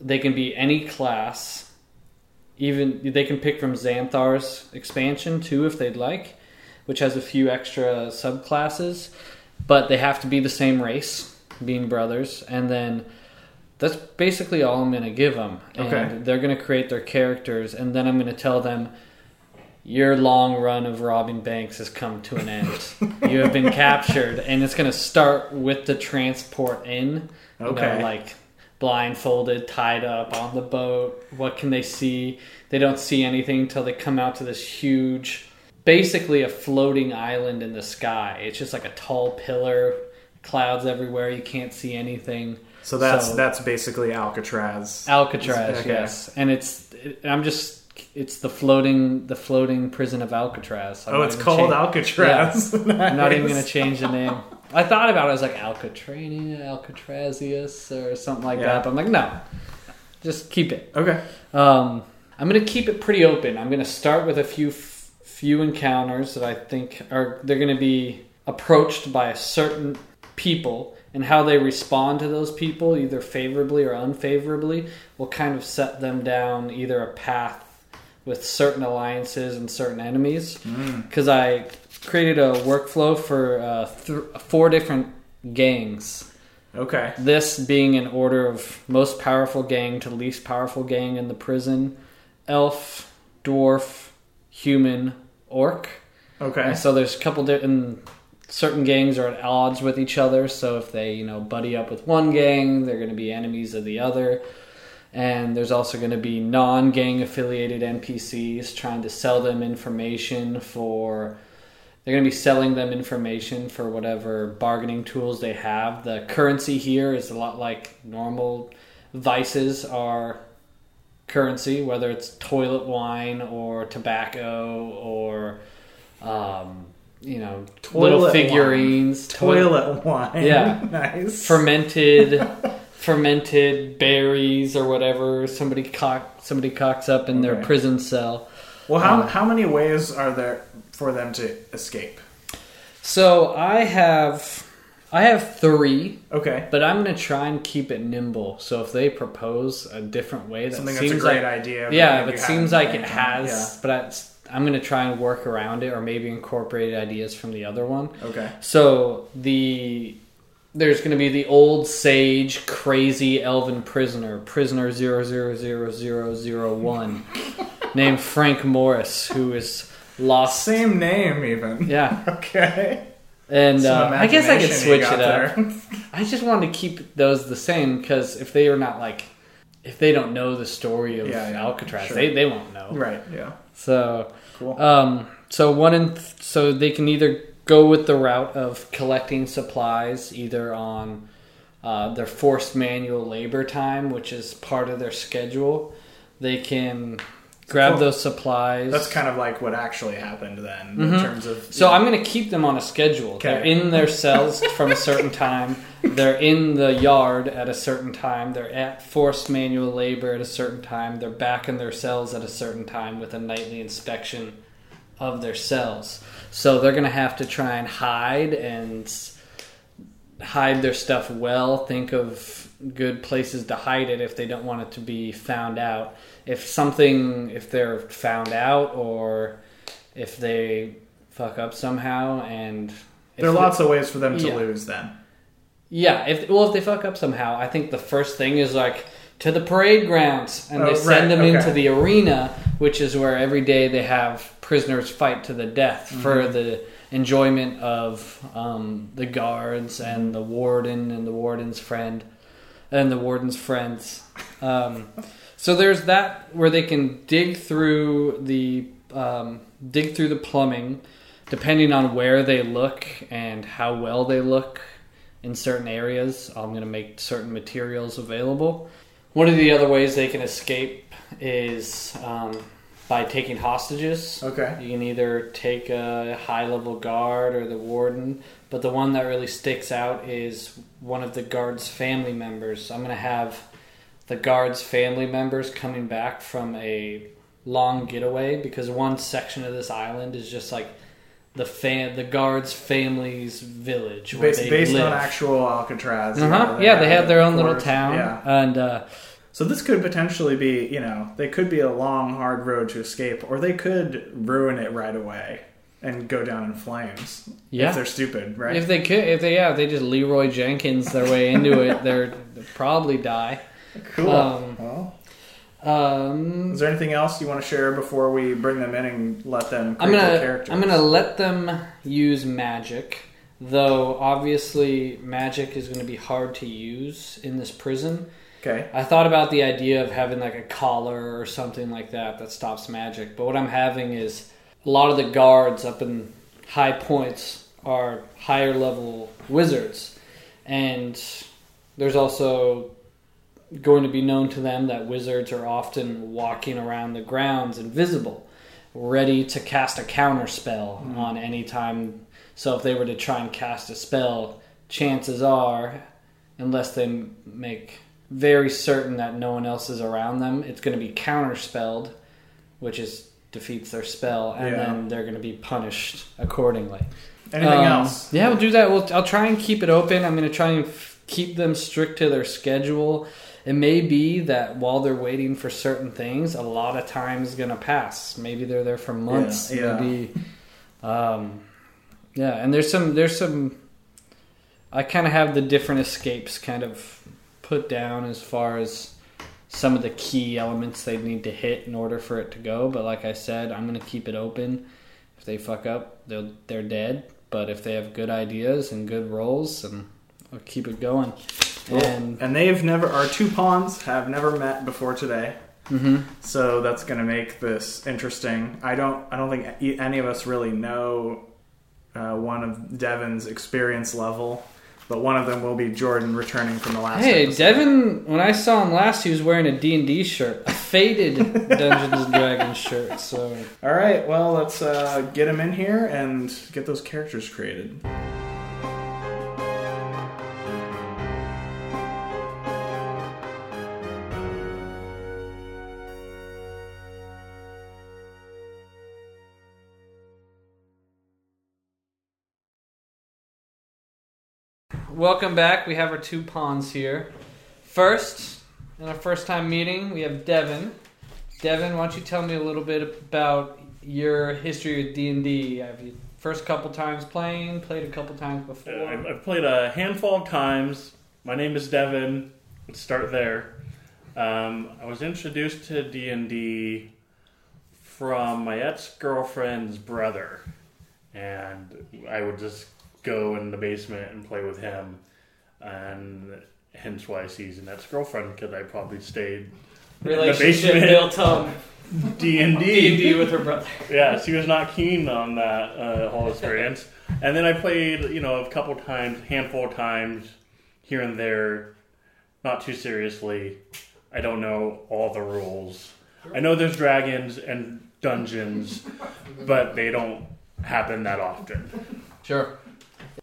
Speaker 2: They can be any class. Even they can pick from Xanathar's expansion too if they'd like, which has a few extra subclasses, but they have to be the same race, being brothers, and then that's basically all I'm going to give them. And
Speaker 1: Okay.
Speaker 2: they're going to create their characters and then I'm going to tell them your long run of robbing banks has come to an end. you have been captured, and it's going to start with the transport in. You
Speaker 1: Okay.
Speaker 2: know, like blindfolded, tied up on the boat. What can they see? They don't see anything until they come out to this huge, basically a floating island in the sky. It's just like a tall pillar, clouds everywhere. You can't see anything.
Speaker 1: So that's
Speaker 2: So-
Speaker 1: that's basically Alcatraz.
Speaker 2: Alcatraz,
Speaker 1: Okay.
Speaker 2: yes, and it's it, I'm just it's the floating the floating prison of Alcatraz. I'm
Speaker 1: oh, it's called
Speaker 2: cha-
Speaker 1: Alcatraz.
Speaker 2: I'm not even gonna change the name. I thought about it. I was like Alcatrania, Alcatrazius, or something like
Speaker 1: Yeah.
Speaker 2: that. But I'm like, no, just keep it.
Speaker 1: Okay.
Speaker 2: Um, I'm gonna keep it pretty open. I'm gonna start with a few f- few encounters that I think are they're gonna be approached by a certain people and how they respond to those people, either favorably or unfavorably, will kind of set them down either a path with certain alliances and certain enemies. Because I created a workflow for uh, th- four different gangs.
Speaker 1: Okay.
Speaker 2: This being in order of most powerful gang to least powerful gang in the prison elf, dwarf, human, orc.
Speaker 1: Okay.
Speaker 2: And so there's a couple different. Certain gangs are at odds with each other, so if they, you know, buddy up with one gang, they're going to be enemies of the other. And there's also going to be non gang affiliated NPCs trying to sell them information for. They're going to be selling them information for whatever bargaining tools they have. The currency here is a lot like normal vices are currency, whether it's toilet wine or tobacco or, um, you know, little figurines, toi-
Speaker 1: Toilet wine.
Speaker 2: Yeah.
Speaker 1: nice.
Speaker 2: fermented fermented berries or whatever somebody cock somebody cocks up in their prison cell.
Speaker 1: well, how
Speaker 2: um,
Speaker 1: how many ways are there for them to escape?
Speaker 2: So I have I have three,
Speaker 1: Okay.
Speaker 2: but I'm gonna try and keep it nimble. So if they propose a different way, that
Speaker 1: Something that's
Speaker 2: seems
Speaker 1: a great
Speaker 2: like
Speaker 1: idea. but
Speaker 2: yeah, but it seems like it has. But I, I'm gonna try and work around it, or maybe incorporate ideas from the other one.
Speaker 1: Okay.
Speaker 2: So the there's going to be the old sage, crazy elven prisoner, prisoner zero zero zero zero zero one, named Frank Morris, who is lost.
Speaker 1: Same name, even.
Speaker 2: Yeah,
Speaker 1: Okay.
Speaker 2: And uh, I guess I could switch it up. I just wanted to keep those the same because if they are not like, if they don't know the story of
Speaker 1: Yeah, yeah,
Speaker 2: Alcatraz,
Speaker 1: sure.
Speaker 2: they they won't know.
Speaker 1: right. Yeah.
Speaker 2: So
Speaker 1: Cool.
Speaker 2: um, so one in th- so they can either go with the route of collecting supplies either on uh, their forced manual labor time, which is part of their schedule. They can grab
Speaker 1: Cool.
Speaker 2: those supplies.
Speaker 1: That's kind of like what actually happened then
Speaker 2: Mhm.
Speaker 1: in terms of.
Speaker 2: So I'm going to keep them on a schedule.
Speaker 1: Okay.
Speaker 2: They're in their cells from a certain time. They're in the yard at a certain time. They're at forced manual labor at a certain time. They're back in their cells at a certain time with a nightly inspection of their cells. So they're going to have to try and hide and hide their stuff well. Think of good places to hide it if they don't want it to be found out. If something, if they're found out or if they fuck up somehow and
Speaker 1: there are
Speaker 2: they-
Speaker 1: lots of ways for them to
Speaker 2: Yeah.
Speaker 1: lose then.
Speaker 2: yeah if well if they fuck up somehow i think the first thing is like to the parade grounds and
Speaker 1: Oh,
Speaker 2: they send
Speaker 1: right,
Speaker 2: them
Speaker 1: okay.
Speaker 2: into the arena which is where every day they have prisoners fight to the death for
Speaker 1: Mm-hmm.
Speaker 2: the enjoyment of um, the guards and the warden and the warden's friend and the warden's friends um, so there's that where they can dig through the um, dig through the plumbing depending on where they look and how well they look in certain areas. I'm going to make certain materials available. One of the other ways they can escape is um, by taking hostages.
Speaker 1: Okay.
Speaker 2: You can either take a high level guard or the warden, but the one that really sticks out is one of the guard's family members. I'm going to have the guard's family members coming back from a long getaway because one section of this island is just like the fan, the guard's family's village where
Speaker 1: Based, based on actual Alcatraz.
Speaker 2: uh-huh. Yeah, they have their own little town,
Speaker 1: Yeah.
Speaker 2: and uh,
Speaker 1: So this could potentially be, you know, they could be a long, hard road to escape, or they could ruin it right away and go down in flames.
Speaker 2: Yeah.
Speaker 1: If they're stupid, right?
Speaker 2: if they could, if they yeah, if they just Leeroy Jenkins their way into it, they're they'll probably die.
Speaker 1: Cool.
Speaker 2: um,
Speaker 1: well,
Speaker 2: Um,
Speaker 1: is there anything else you want to share before we bring them in and let them create
Speaker 2: I'm gonna
Speaker 1: characters?
Speaker 2: I'm gonna let them use magic, though obviously magic is gonna be hard to use in this prison.
Speaker 1: Okay.
Speaker 2: I thought about the idea of having like a collar or something like that that stops magic, but what I'm having is a lot of the guards up in high points are higher level wizards, and there's also going to be known to them that wizards are often walking around the grounds invisible, ready to cast a counter spell on any time. So if they were to try and cast a spell, chances are, unless they make very certain that no one else is around them, it's going to be counterspelled, which is defeats their spell, and
Speaker 1: Yeah.
Speaker 2: then they're going to be punished accordingly.
Speaker 1: Anything
Speaker 2: Um,
Speaker 1: else?
Speaker 2: Yeah, we'll do that. We'll, I'll try and keep it open. I'm going to try and f- keep them strict to their schedule. It may be that while they're waiting for certain things, a lot of time is going to pass. Maybe they're there for months.
Speaker 1: Yeah, yeah.
Speaker 2: Maybe, um, yeah. And there's some. There's some. I kind of have the different escapes kind of put down as far as some of the key elements they need to hit in order for it to go. But like I said, I'm going to keep it open. If they fuck up, they're they're dead. But if they have good ideas and good roles, and I'll keep it going. And
Speaker 1: And they've never, our two pawns have never met before today.
Speaker 2: mhm.
Speaker 1: So that's going to make this interesting. I don't. I don't think any of us really know uh, one of Devin's experience level, but one of them will be Jordan returning from the last.
Speaker 2: hey,
Speaker 1: episode.
Speaker 2: Devin. When I saw him last, he was wearing a D and D shirt, a faded Dungeons and Dragons shirt. So
Speaker 1: All right. Well, let's uh, get him in here and get those characters created.
Speaker 2: Welcome back. We have our two pawns here. First, in our first time meeting, we have Devin. Devin, why don't you tell me a little bit about your history with D and D? First couple times playing, played a couple times
Speaker 3: Uh,
Speaker 2: before?
Speaker 3: I've, I've played a handful of times. My name is Devin. Let's start there. Um, I was introduced to D and D from my ex girlfriend's brother, and I would just go in the basement and play with him, and hence why she's an ex girlfriend because I probably stayed
Speaker 2: Relationship
Speaker 3: basement.
Speaker 2: built on
Speaker 3: D and
Speaker 2: D and
Speaker 3: D.
Speaker 2: D with her brother.
Speaker 3: Yeah, she was not keen on that uh, whole experience. And then I played, you know, a couple times, handful of times, here and there, not too seriously. I don't know all the rules. I know there's dragons and dungeons, but they don't happen that often.
Speaker 2: Sure.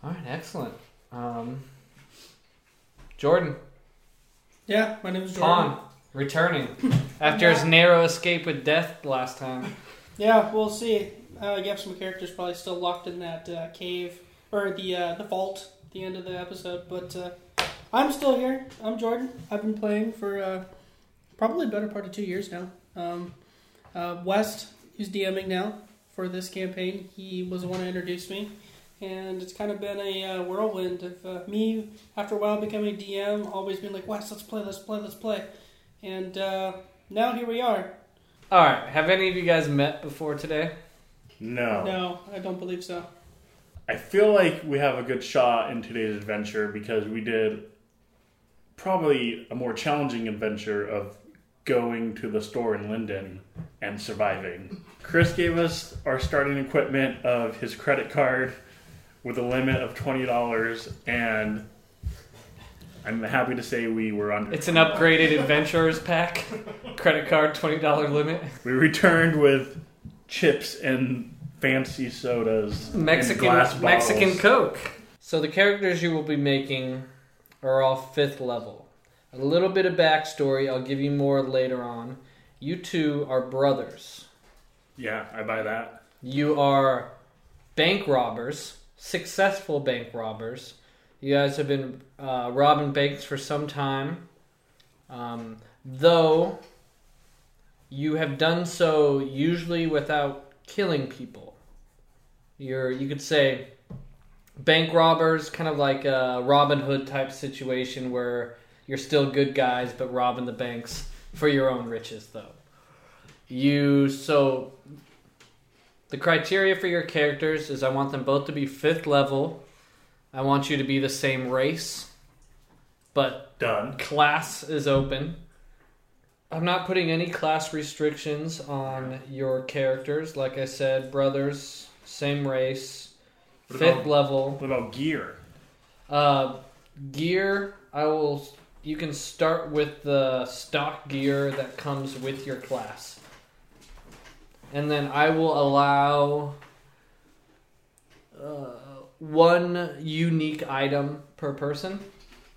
Speaker 2: All right, excellent. Um, Jordan,
Speaker 4: Yeah, my name is Jordan.
Speaker 2: Pawn, returning after his narrow escape with death last time.
Speaker 4: Yeah, we'll see. Uh, you have some characters probably still locked in that uh, cave or the uh, the vault at the end of the episode, but uh, I'm still here. I'm Jordan. I've been playing for uh, probably the better part of two years now. Um, uh, West, who's DMing now for this campaign, he was the one who introduced me, and it's kind of been a uh, whirlwind of uh, me after a while becoming a DM, always being like, West, let's play, let's play, let's play, and uh, now here we are.
Speaker 2: All right, have any of you guys met before today?
Speaker 3: No.
Speaker 4: No, I don't believe so.
Speaker 3: I feel like we have a good shot in today's adventure because we did probably a more challenging adventure of going to the store in Linden and surviving. Chris gave us our starting equipment of his credit card with a limit of $20 and I'm happy to say we were under
Speaker 2: It's an upgraded adventurers pack, credit card twenty dollar limit,
Speaker 3: we returned with chips and fancy sodas
Speaker 2: Mexican. Mexican Coke. So the characters you will be making are all fifth level. A little bit of backstory. I'll give you more later on. You two are brothers.
Speaker 3: Yeah, I buy that.
Speaker 2: You are bank robbers, successful bank robbers. You guys have been uh, robbing banks for some time. Um, though you have done so usually without killing people. You're, you could say, bank robbers, kind of like a Robin Hood type situation where you're still good guys but robbing the banks for your own riches, though. You, so the criteria for your characters is I want them both to be fifth level. I want you to be the same race, but
Speaker 3: Done.
Speaker 2: class is open. I'm not putting any class restrictions on your characters. Like I said, brothers, same race,
Speaker 3: What
Speaker 2: fifth
Speaker 3: about-
Speaker 2: level.
Speaker 3: What about gear?
Speaker 2: Uh, gear, I will. You can start with the stock gear that comes with your class, and then I will allow uh, one unique item per person.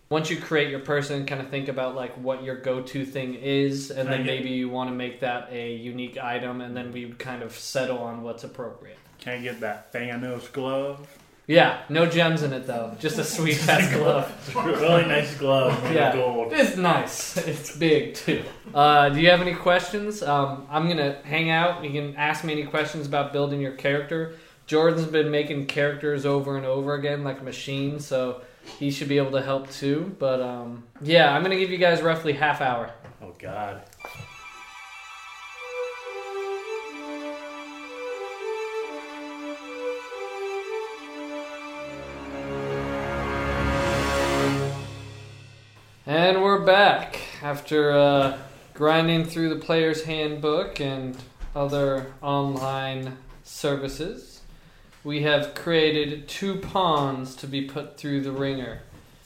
Speaker 2: Once you create your person, kind of think about like what your go-to thing is, and
Speaker 3: Can I
Speaker 2: then
Speaker 3: get-
Speaker 2: maybe you want to make that a unique item, and then we would kind of settle on what's appropriate.
Speaker 3: Can I get that Thanos glove?
Speaker 2: Yeah, no gems in it though, just a sweet ass glove.
Speaker 3: really nice glove made
Speaker 2: Yeah.
Speaker 3: gold.
Speaker 2: It's nice. It's big too. Uh, do you have any questions? Um, I'm gonna hang out. You can ask me any questions about building your character. Jordan's been making characters over and over again like a machine, so he should be able to help too. But um, yeah, I'm gonna give you guys roughly half hour.
Speaker 3: Oh God.
Speaker 2: And we're back after uh, grinding through the player's handbook and other online services. We have created two pawns to be put through the ringer.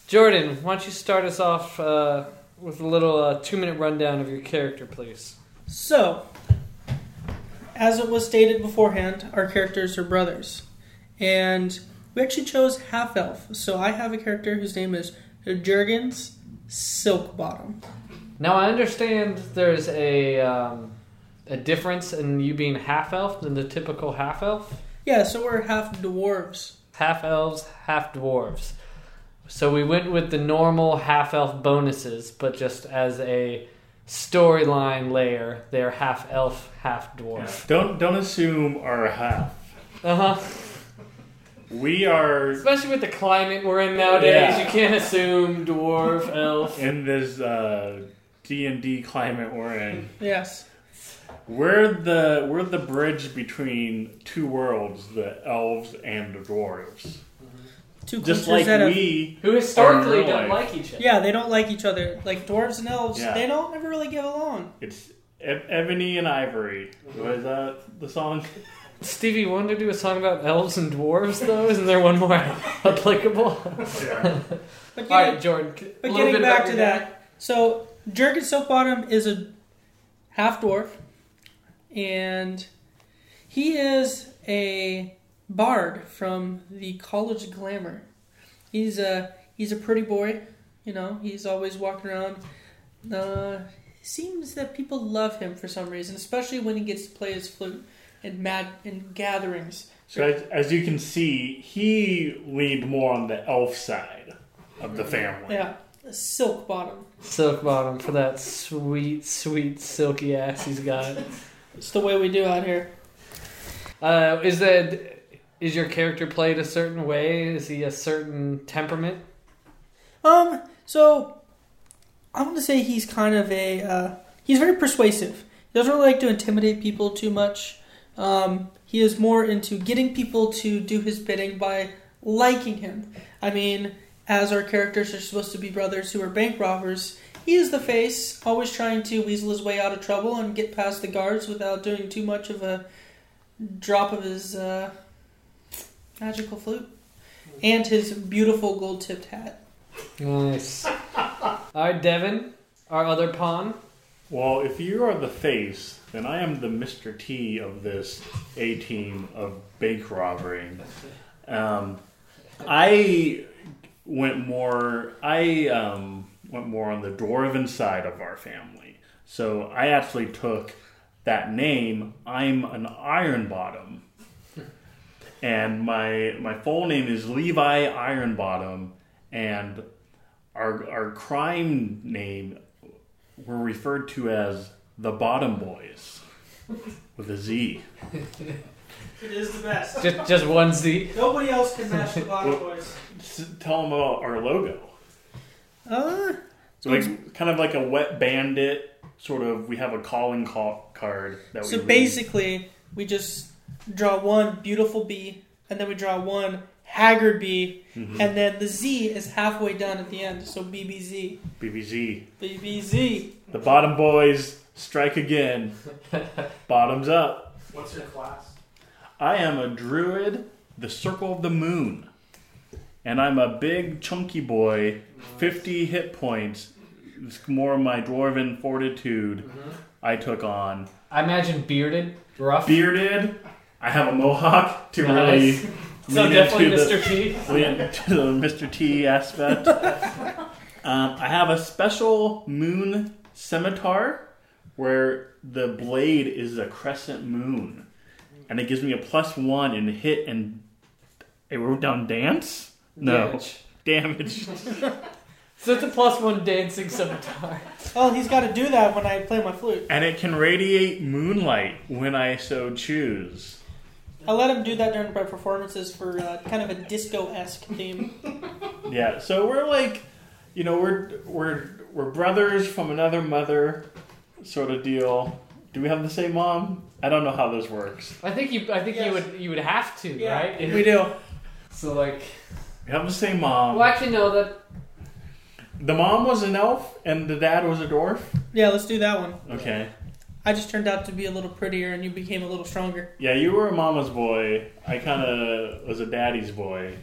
Speaker 2: Jordan, why don't you start us off uh, with a little uh, two minute rundown of your character, please?
Speaker 4: So, as it was stated beforehand, our characters are brothers. And we actually chose half elf. So I have a character whose name is Jurgens Silkbottom.
Speaker 2: Now, I understand there's a, um, a difference in you being half elf than the typical half elf.
Speaker 4: Yeah, so we're half dwarves.
Speaker 2: half elves, half dwarves. So we went with the normal half elf bonuses, but just as a storyline layer, they're half elf, half
Speaker 3: Yeah.
Speaker 2: dwarf.
Speaker 3: Don't don't assume our half.
Speaker 2: Uh huh.
Speaker 3: We are
Speaker 2: Especially with the climate we're in nowadays,
Speaker 3: Yeah.
Speaker 2: you can't assume dwarf, elf.
Speaker 3: in this uh, D and D climate we're in.
Speaker 4: Yes.
Speaker 3: We're the we're the bridge between two worlds, the elves and the dwarves.
Speaker 4: Two
Speaker 3: Just
Speaker 4: creatures
Speaker 3: like
Speaker 4: that
Speaker 3: we
Speaker 2: Who historically
Speaker 3: Or in real
Speaker 2: don't
Speaker 3: life.
Speaker 2: like each other.
Speaker 4: Yeah, they don't like each other. Like dwarves and elves,
Speaker 3: Yeah.
Speaker 4: they don't ever really get along.
Speaker 3: it's e- ebony and ivory. Was that the song?
Speaker 2: Stevie Wonder do a song about elves and dwarves, though? Isn't there one more applicable?
Speaker 3: Yeah.
Speaker 4: But getting,
Speaker 2: right, Jordan.
Speaker 4: but getting
Speaker 2: bit
Speaker 4: back to
Speaker 2: your dad.
Speaker 4: that, so Jurgen Silkbottom is a half dwarf, and he is a bard from the College Glamour. He's a he's a pretty boy, you know. He's always walking around. Uh, seems that people love him for some reason, especially when he gets to play his flute in mad in gatherings.
Speaker 3: So as, as you can see, he leaned more on the elf side of the family.
Speaker 4: Yeah, silk bottom.
Speaker 2: Silk bottom for that sweet, sweet silky ass he's got.
Speaker 4: It's the way we do out here.
Speaker 2: Uh, is that is your character played a certain way? Is he a certain temperament?
Speaker 4: Um, so I'm gonna say he's kind of a uh, he's very persuasive. He doesn't really like to intimidate people too much. Um, he is more into getting people to do his bidding by liking him. I mean, as our characters are supposed to be brothers who are bank robbers, he is the face, always trying to weasel his way out of trouble and get past the guards without doing too much of a drop of his uh, magical flute and his beautiful gold tipped hat.
Speaker 2: Nice. All right, Devin, our other pawn.
Speaker 3: Well, if you are the face, then I am the Mr. T of this A team of bank robbery. Um, I went more. I um, went more on the dwarven side of our family. So I actually took that name. I'm an Iron Bottom, and my my full name is Levi Ironbottom, and our our crime name were referred to as the Bottom Boys with a Z.
Speaker 4: It is the best.
Speaker 2: Just, just one Z.
Speaker 4: Nobody else can match the Bottom Boys.
Speaker 3: S- Tell them about our logo.
Speaker 4: Uh,
Speaker 3: So like kind of like a wet bandit sort of. We have a calling call card that we
Speaker 4: so
Speaker 3: read.
Speaker 4: basically, we just draw one beautiful bee, and then we draw one haggard bee,
Speaker 3: Mhm.
Speaker 4: and then the Z is halfway done at the end. So BBZ.
Speaker 3: BBZ.
Speaker 4: BBZ.
Speaker 3: The Bottom Boys strike again. Bottoms up.
Speaker 1: What's your class?
Speaker 3: I am a druid, the Circle of the Moon. And I'm a big, chunky boy, 50 hit points. It's more of my dwarven fortitude I took on.
Speaker 2: I imagine bearded, rough.
Speaker 3: Bearded, I have a mohawk to
Speaker 2: Nice.
Speaker 3: really
Speaker 2: so definitely
Speaker 3: into the-
Speaker 2: Mr. T.
Speaker 3: lean into the Mr. T aspect. um, I have a special moon scimitar where the blade is a crescent moon. And it gives me a plus one in hit and. I wrote down dance? No.
Speaker 2: Damage.
Speaker 3: Damage.
Speaker 2: So it's a plus one dancing scimitar.
Speaker 4: Oh, he's got to do that when I play my flute.
Speaker 3: and it can radiate moonlight when I so choose.
Speaker 4: I let him do that during my performances for uh, kind of a disco esque theme.
Speaker 3: Yeah, so we're like, you know, we're we're we're brothers from another mother, sort of deal. Do we have the same mom? I don't know how this works.
Speaker 2: I think you. I think you would. You would have to,
Speaker 4: Yeah,
Speaker 2: right?
Speaker 4: we do.
Speaker 2: So like.
Speaker 3: We have the same mom.
Speaker 2: Well, actually, no. That
Speaker 3: The mom was an elf and the dad was a dwarf.
Speaker 4: Yeah, let's do that one.
Speaker 3: Okay.
Speaker 4: I just turned out to be a little prettier, and you became a little stronger.
Speaker 3: Yeah, you were a mama's boy. I kind of was a daddy's boy.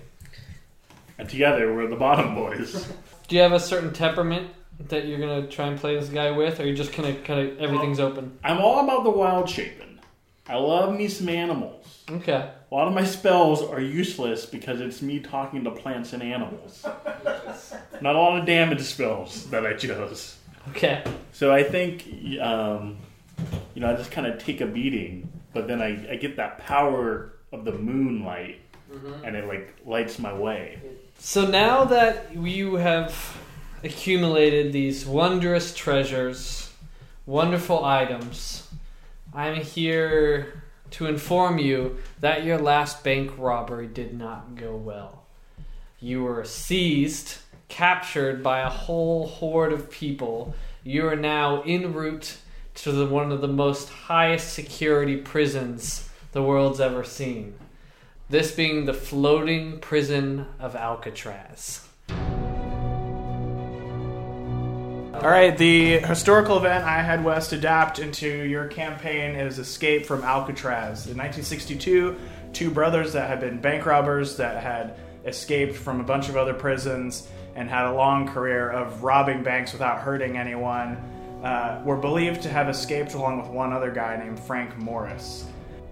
Speaker 3: And together we're the bottom boys.
Speaker 2: Do you have a certain temperament that you're gonna try and play this guy with, or you just kind of, kind of everything's open?
Speaker 3: I'm all about the wild shaping. I love me some animals.
Speaker 2: Okay.
Speaker 3: A lot of my spells are useless because it's me talking to plants and animals. Not a lot of damage spells that I chose.
Speaker 2: Okay.
Speaker 3: So I think, um, you know, I just kind of take a beating, but then I, I get that power of the moonlight, mm-hmm. and it like lights my way.
Speaker 2: So now that you have accumulated these wondrous treasures, wonderful items, I'm here to inform you that your last bank robbery did not go well. You were seized, captured by a whole horde of people. You are now en route to the, one of the most highest security prisons the world's ever seen. This being the floating prison of Alcatraz.
Speaker 1: All right, the historical event I had West adapt into your campaign is Escape from Alcatraz. In 1962, two brothers that had been bank robbers that had escaped from a bunch of other prisons and had a long career of robbing banks without hurting anyone uh, were believed to have escaped along with one other guy named Frank Morris.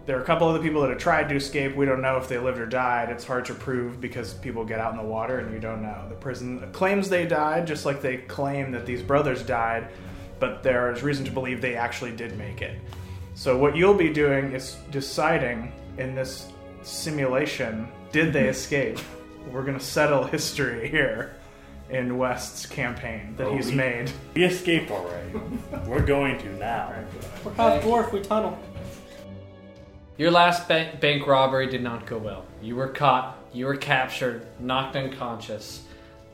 Speaker 1: There are a couple of other people that have tried to escape. We don't know if they lived or died. It's hard to prove because people get out in the water and you don't know. The prison claims they died, just like they claim that these brothers died, but there is reason to believe they actually did make it. So, what you'll be doing is deciding in this simulation did they escape? We're going to settle history here in West's campaign that
Speaker 3: Oh,
Speaker 1: he's
Speaker 3: we-
Speaker 1: made.
Speaker 3: We escaped already. We're going to now.
Speaker 4: We're half dwarf. We tunnel.
Speaker 2: Your last ba- bank robbery did not go well. You were caught, you were captured, knocked unconscious.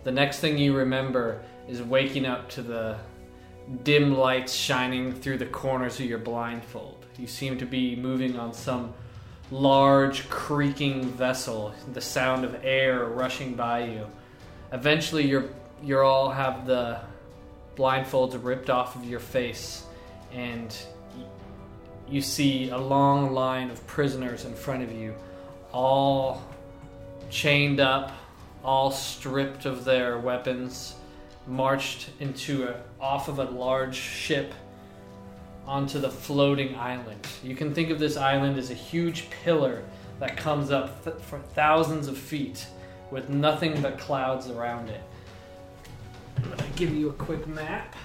Speaker 2: The next thing you remember is waking up to the dim lights shining through the corners of your blindfold. You seem to be moving on some large creaking vessel, the sound of air rushing by you. Eventually you're you all have the blindfolds ripped off of your face and you see a long line of prisoners in front of you, all chained up, all stripped of their weapons, marched into a, off of a large ship onto the floating island. You can think of this island as a huge pillar that comes up th- for thousands of feet with nothing but clouds around it. I'm gonna give you a quick map.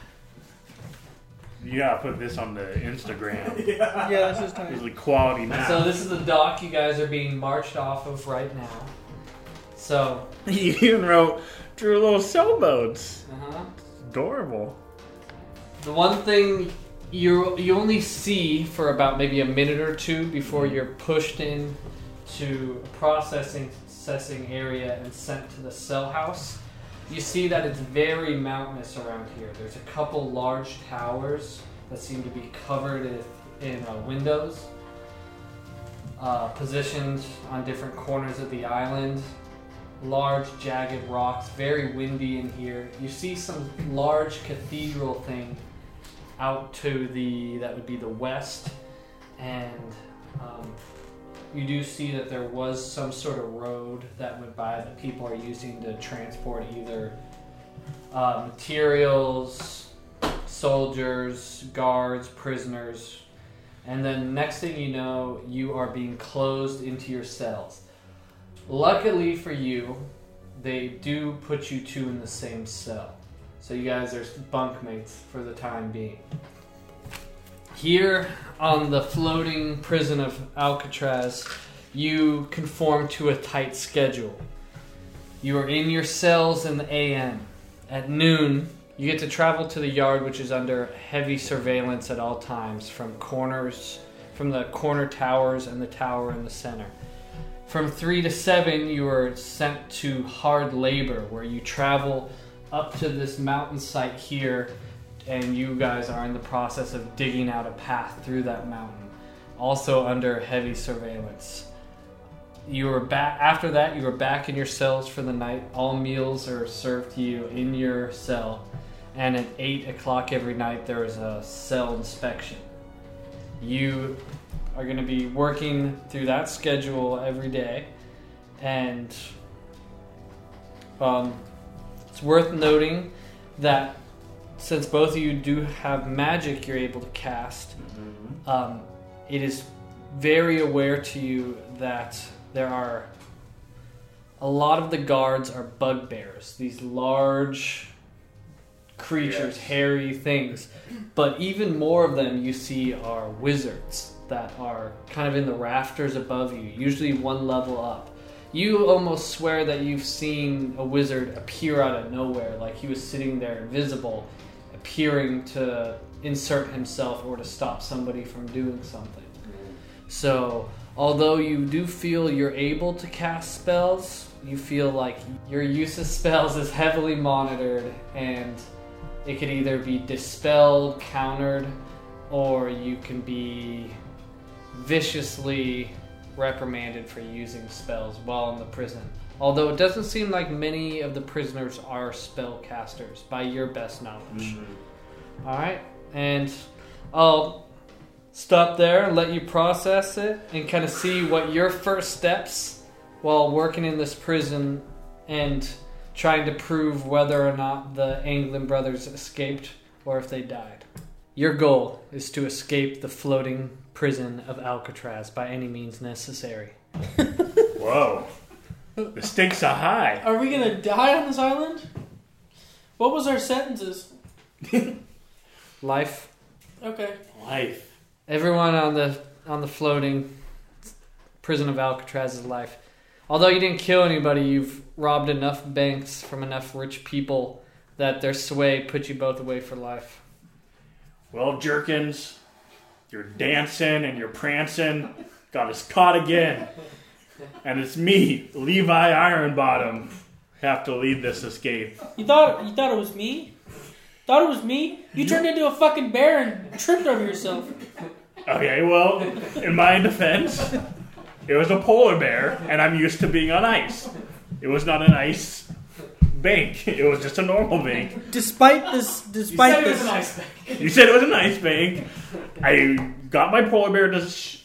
Speaker 3: You gotta put this on the Instagram.
Speaker 4: Yeah, this is time.
Speaker 3: It's a quality map.
Speaker 2: So this is the dock you guys are being marched off of right now. So,
Speaker 3: you even wrote drew little sailboats.
Speaker 2: uh-huh.
Speaker 3: Adorable.
Speaker 2: the one thing you you only see for about maybe a minute or two before you're pushed in to a processing processing area and sent to the cell house. You see that it's very mountainous around here. There's a couple large towers that seem to be covered in, uh, windows, uh, positioned on different corners of the island. Large, jagged rocks, very windy in here. You see some large cathedral thing out to the that would be the west, and um, you do see that there was some sort of road that went by that people are using to transport either uh, materials, soldiers, guards, prisoners, and then next thing you know, you are being closed into your cells. Luckily for you, they do put you two in the same cell. So you guys are bunkmates for the time being. Here on the floating prison of Alcatraz, you conform to a tight schedule. You are in your cells in the AM. At noon, you get to travel to the yard, which is under heavy surveillance at all times from corners, from the corner towers and the tower in the center. From 3 to 7, you are sent to hard labor, where you travel up to this mountain site here, and you guys are in the process of digging out a path through that mountain, also under heavy surveillance. You are back after that. You are back in your cells for the night. All meals are served to you in your cell, and at eight o'clock every night there is a cell inspection. You are going to be working through that schedule every day, and um, it's worth noting that since both of you do have magic you're able to cast, um, it is very aware to you that there are a lot of the guards are bugbears, these large creatures,
Speaker 3: Yes.
Speaker 2: hairy things. But even more of them you see are wizards that are kind of in the rafters above you, usually one level up. You almost swear that you've seen a wizard appear out of nowhere, like he was sitting there invisible, appearing to insert himself or to stop somebody from doing something. Mm-hmm. So, although you do feel you're able to cast spells, you feel like your use of spells is heavily monitored and it could either be dispelled, countered, or you can be viciously reprimanded for using spells while in the prison. Although it doesn't seem like many of the prisoners are spellcasters by your best knowledge. Mm-hmm. All right, and I'll stop there and let you process it and kind of see what your first steps while working in this prison and trying to prove whether or not the Anglin brothers escaped or if they died. Your goal is to escape the floating prison of Alcatraz by any means necessary.
Speaker 3: Whoa. The stakes are high.
Speaker 4: Are we gonna die on this island? What was our sentences?
Speaker 2: Life.
Speaker 4: Okay.
Speaker 3: Life.
Speaker 2: Everyone on the on the floating prison of Alcatraz is life. Although you didn't kill anybody, you've robbed enough banks from enough rich people that their sway put you both away for life.
Speaker 3: Well, Jerkins, you're dancing and you're prancing. Got us caught again. And it's me, Levi Ironbottom, have to lead this escape.
Speaker 4: You thought you thought it was me? Thought it was me? You turned into a fucking bear and tripped over yourself.
Speaker 3: Okay, well, in my defense, it was a polar bear, and I'm used to being on ice. It was not an ice bank. It was just a normal bank.
Speaker 4: Despite this, despite this,
Speaker 3: You said it was an ice bank. I got my polar bear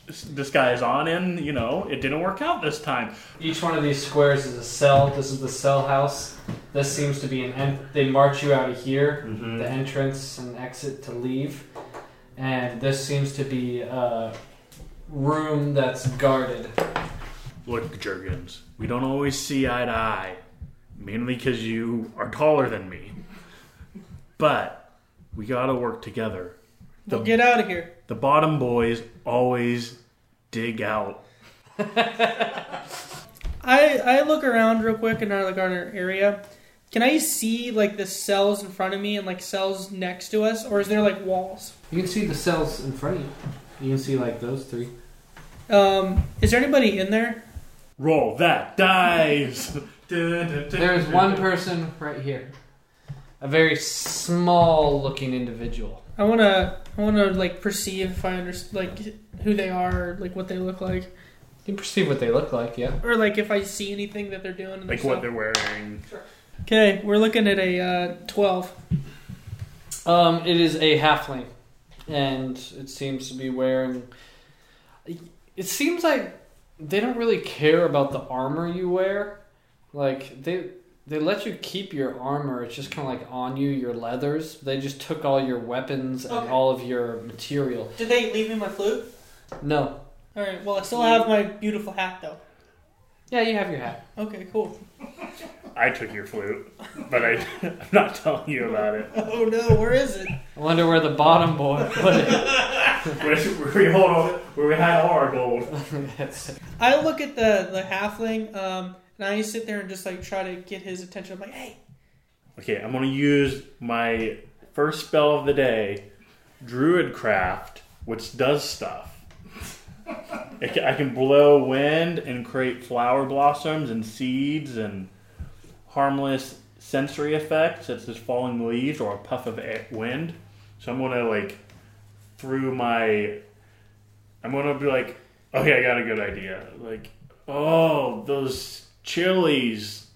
Speaker 3: dis- disguise on, and you know it didn't work out this time.
Speaker 2: Each one of these squares is a cell. This is the cell house. This seems to be an. En- they march you out of here,
Speaker 3: Mhm.
Speaker 2: the entrance and exit to leave, and this seems to be a room that's guarded.
Speaker 3: Look, Jergens, we don't always see eye to eye, mainly because you are taller than me. But we gotta work together.
Speaker 4: We'll get out of here.
Speaker 3: The bottom boys always dig out.
Speaker 4: I I look around real quick in our like our area. Can I see like the cells in front of me and like cells next to us, or is there like walls?
Speaker 2: You can see the cells in front of you. You can see like those three.
Speaker 4: Um, is there anybody in there?
Speaker 3: Roll that dice.
Speaker 2: There is one person right here, a very small-looking individual.
Speaker 4: I wanna I wanna like perceive if I understand like who they are, or, like what they look like,
Speaker 2: You can perceive what they look like, yeah.
Speaker 4: or like if I see anything that they're doing. in
Speaker 3: Like what they're wearing.
Speaker 4: Okay, we're looking at a uh, twelve.
Speaker 2: Um, it is a halfling, and it seems to be wearing. It seems like they don't really care about the armor you wear. Like they they let you keep your armor. It's just kind of like on you, your leathers. They just took all your weapons and
Speaker 4: Okay.
Speaker 2: all of your material.
Speaker 4: Did they leave me my flute?
Speaker 2: No.
Speaker 4: All right. Well, I still have my beautiful hat though.
Speaker 2: Yeah, you have your hat.
Speaker 4: Okay, cool.
Speaker 3: I took your flute, but I, I'm not telling you about it.
Speaker 4: Oh no, where is it?
Speaker 2: I wonder where the bottom boy put it.
Speaker 3: Where, where we hold on, where we had all our gold.
Speaker 4: I look at the the halfling, um, and I sit there and just like try to get his attention. I'm like, hey,
Speaker 3: Okay, I'm gonna use my first spell of the day, Druidcraft, which does stuff. I can blow wind and create flower blossoms and seeds and harmless sensory effects, such as falling leaves or a puff of air, wind. So I'm gonna like through my, I'm gonna be like, okay, I got a good idea. Like, oh, those chilies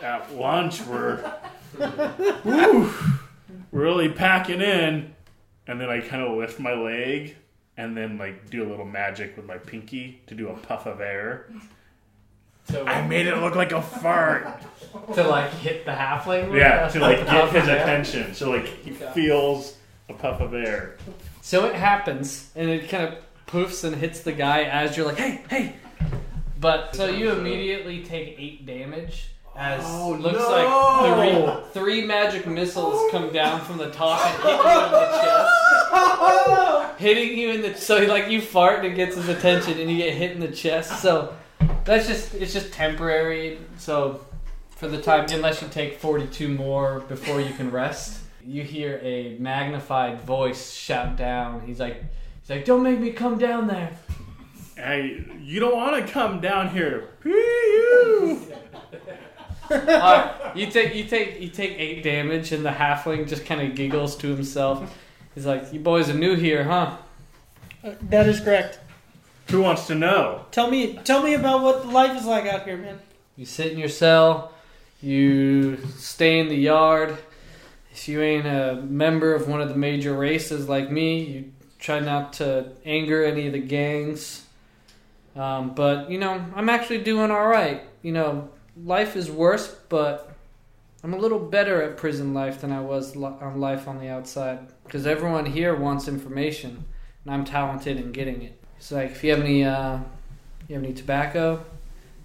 Speaker 3: at lunch were woo, really packing in. And then I kind of lift my leg and then like do a little magic with my pinky to do a puff of air.
Speaker 2: So
Speaker 3: I made it look like a fart.
Speaker 2: to like hit the halfling. with
Speaker 3: Yeah, to like
Speaker 2: a
Speaker 3: get his attention. So like he feels a puff of air.
Speaker 2: So it happens, and it kind of poofs and hits the guy as you're like, "Hey, hey!" But so you immediately take eight damage. As
Speaker 3: Oh,
Speaker 2: looks
Speaker 3: no!
Speaker 2: like three three magic missiles oh. come down from the top and hit you in the chest, hitting you in the so like you fart and it gets his attention and you get hit in the chest. So that's just it's just temporary. So for the time, unless you take forty two more before you can rest, you hear a magnified voice shout down. He's like, he's like, "Don't make me come down there."
Speaker 3: Hey, you don't want to come down here. Pee-you.
Speaker 2: Alright, you take you take you take eight damage, and the halfling just kind of giggles to himself. He's like, "You boys are new here, huh?"
Speaker 4: Uh, that is correct.
Speaker 3: Who wants to know?
Speaker 4: Tell me, tell me about what life is like out here, man.
Speaker 2: You sit in your cell. You stay in the yard. If you ain't a member of one of the major races like me, you try not to anger any of the gangs. Um, but you know, I'm actually doing all right. You know, life is worse, but I'm a little better at prison life than I was on life on the outside because everyone here wants information, and I'm talented in getting it. It's like if you have any, uh, you have any tobacco,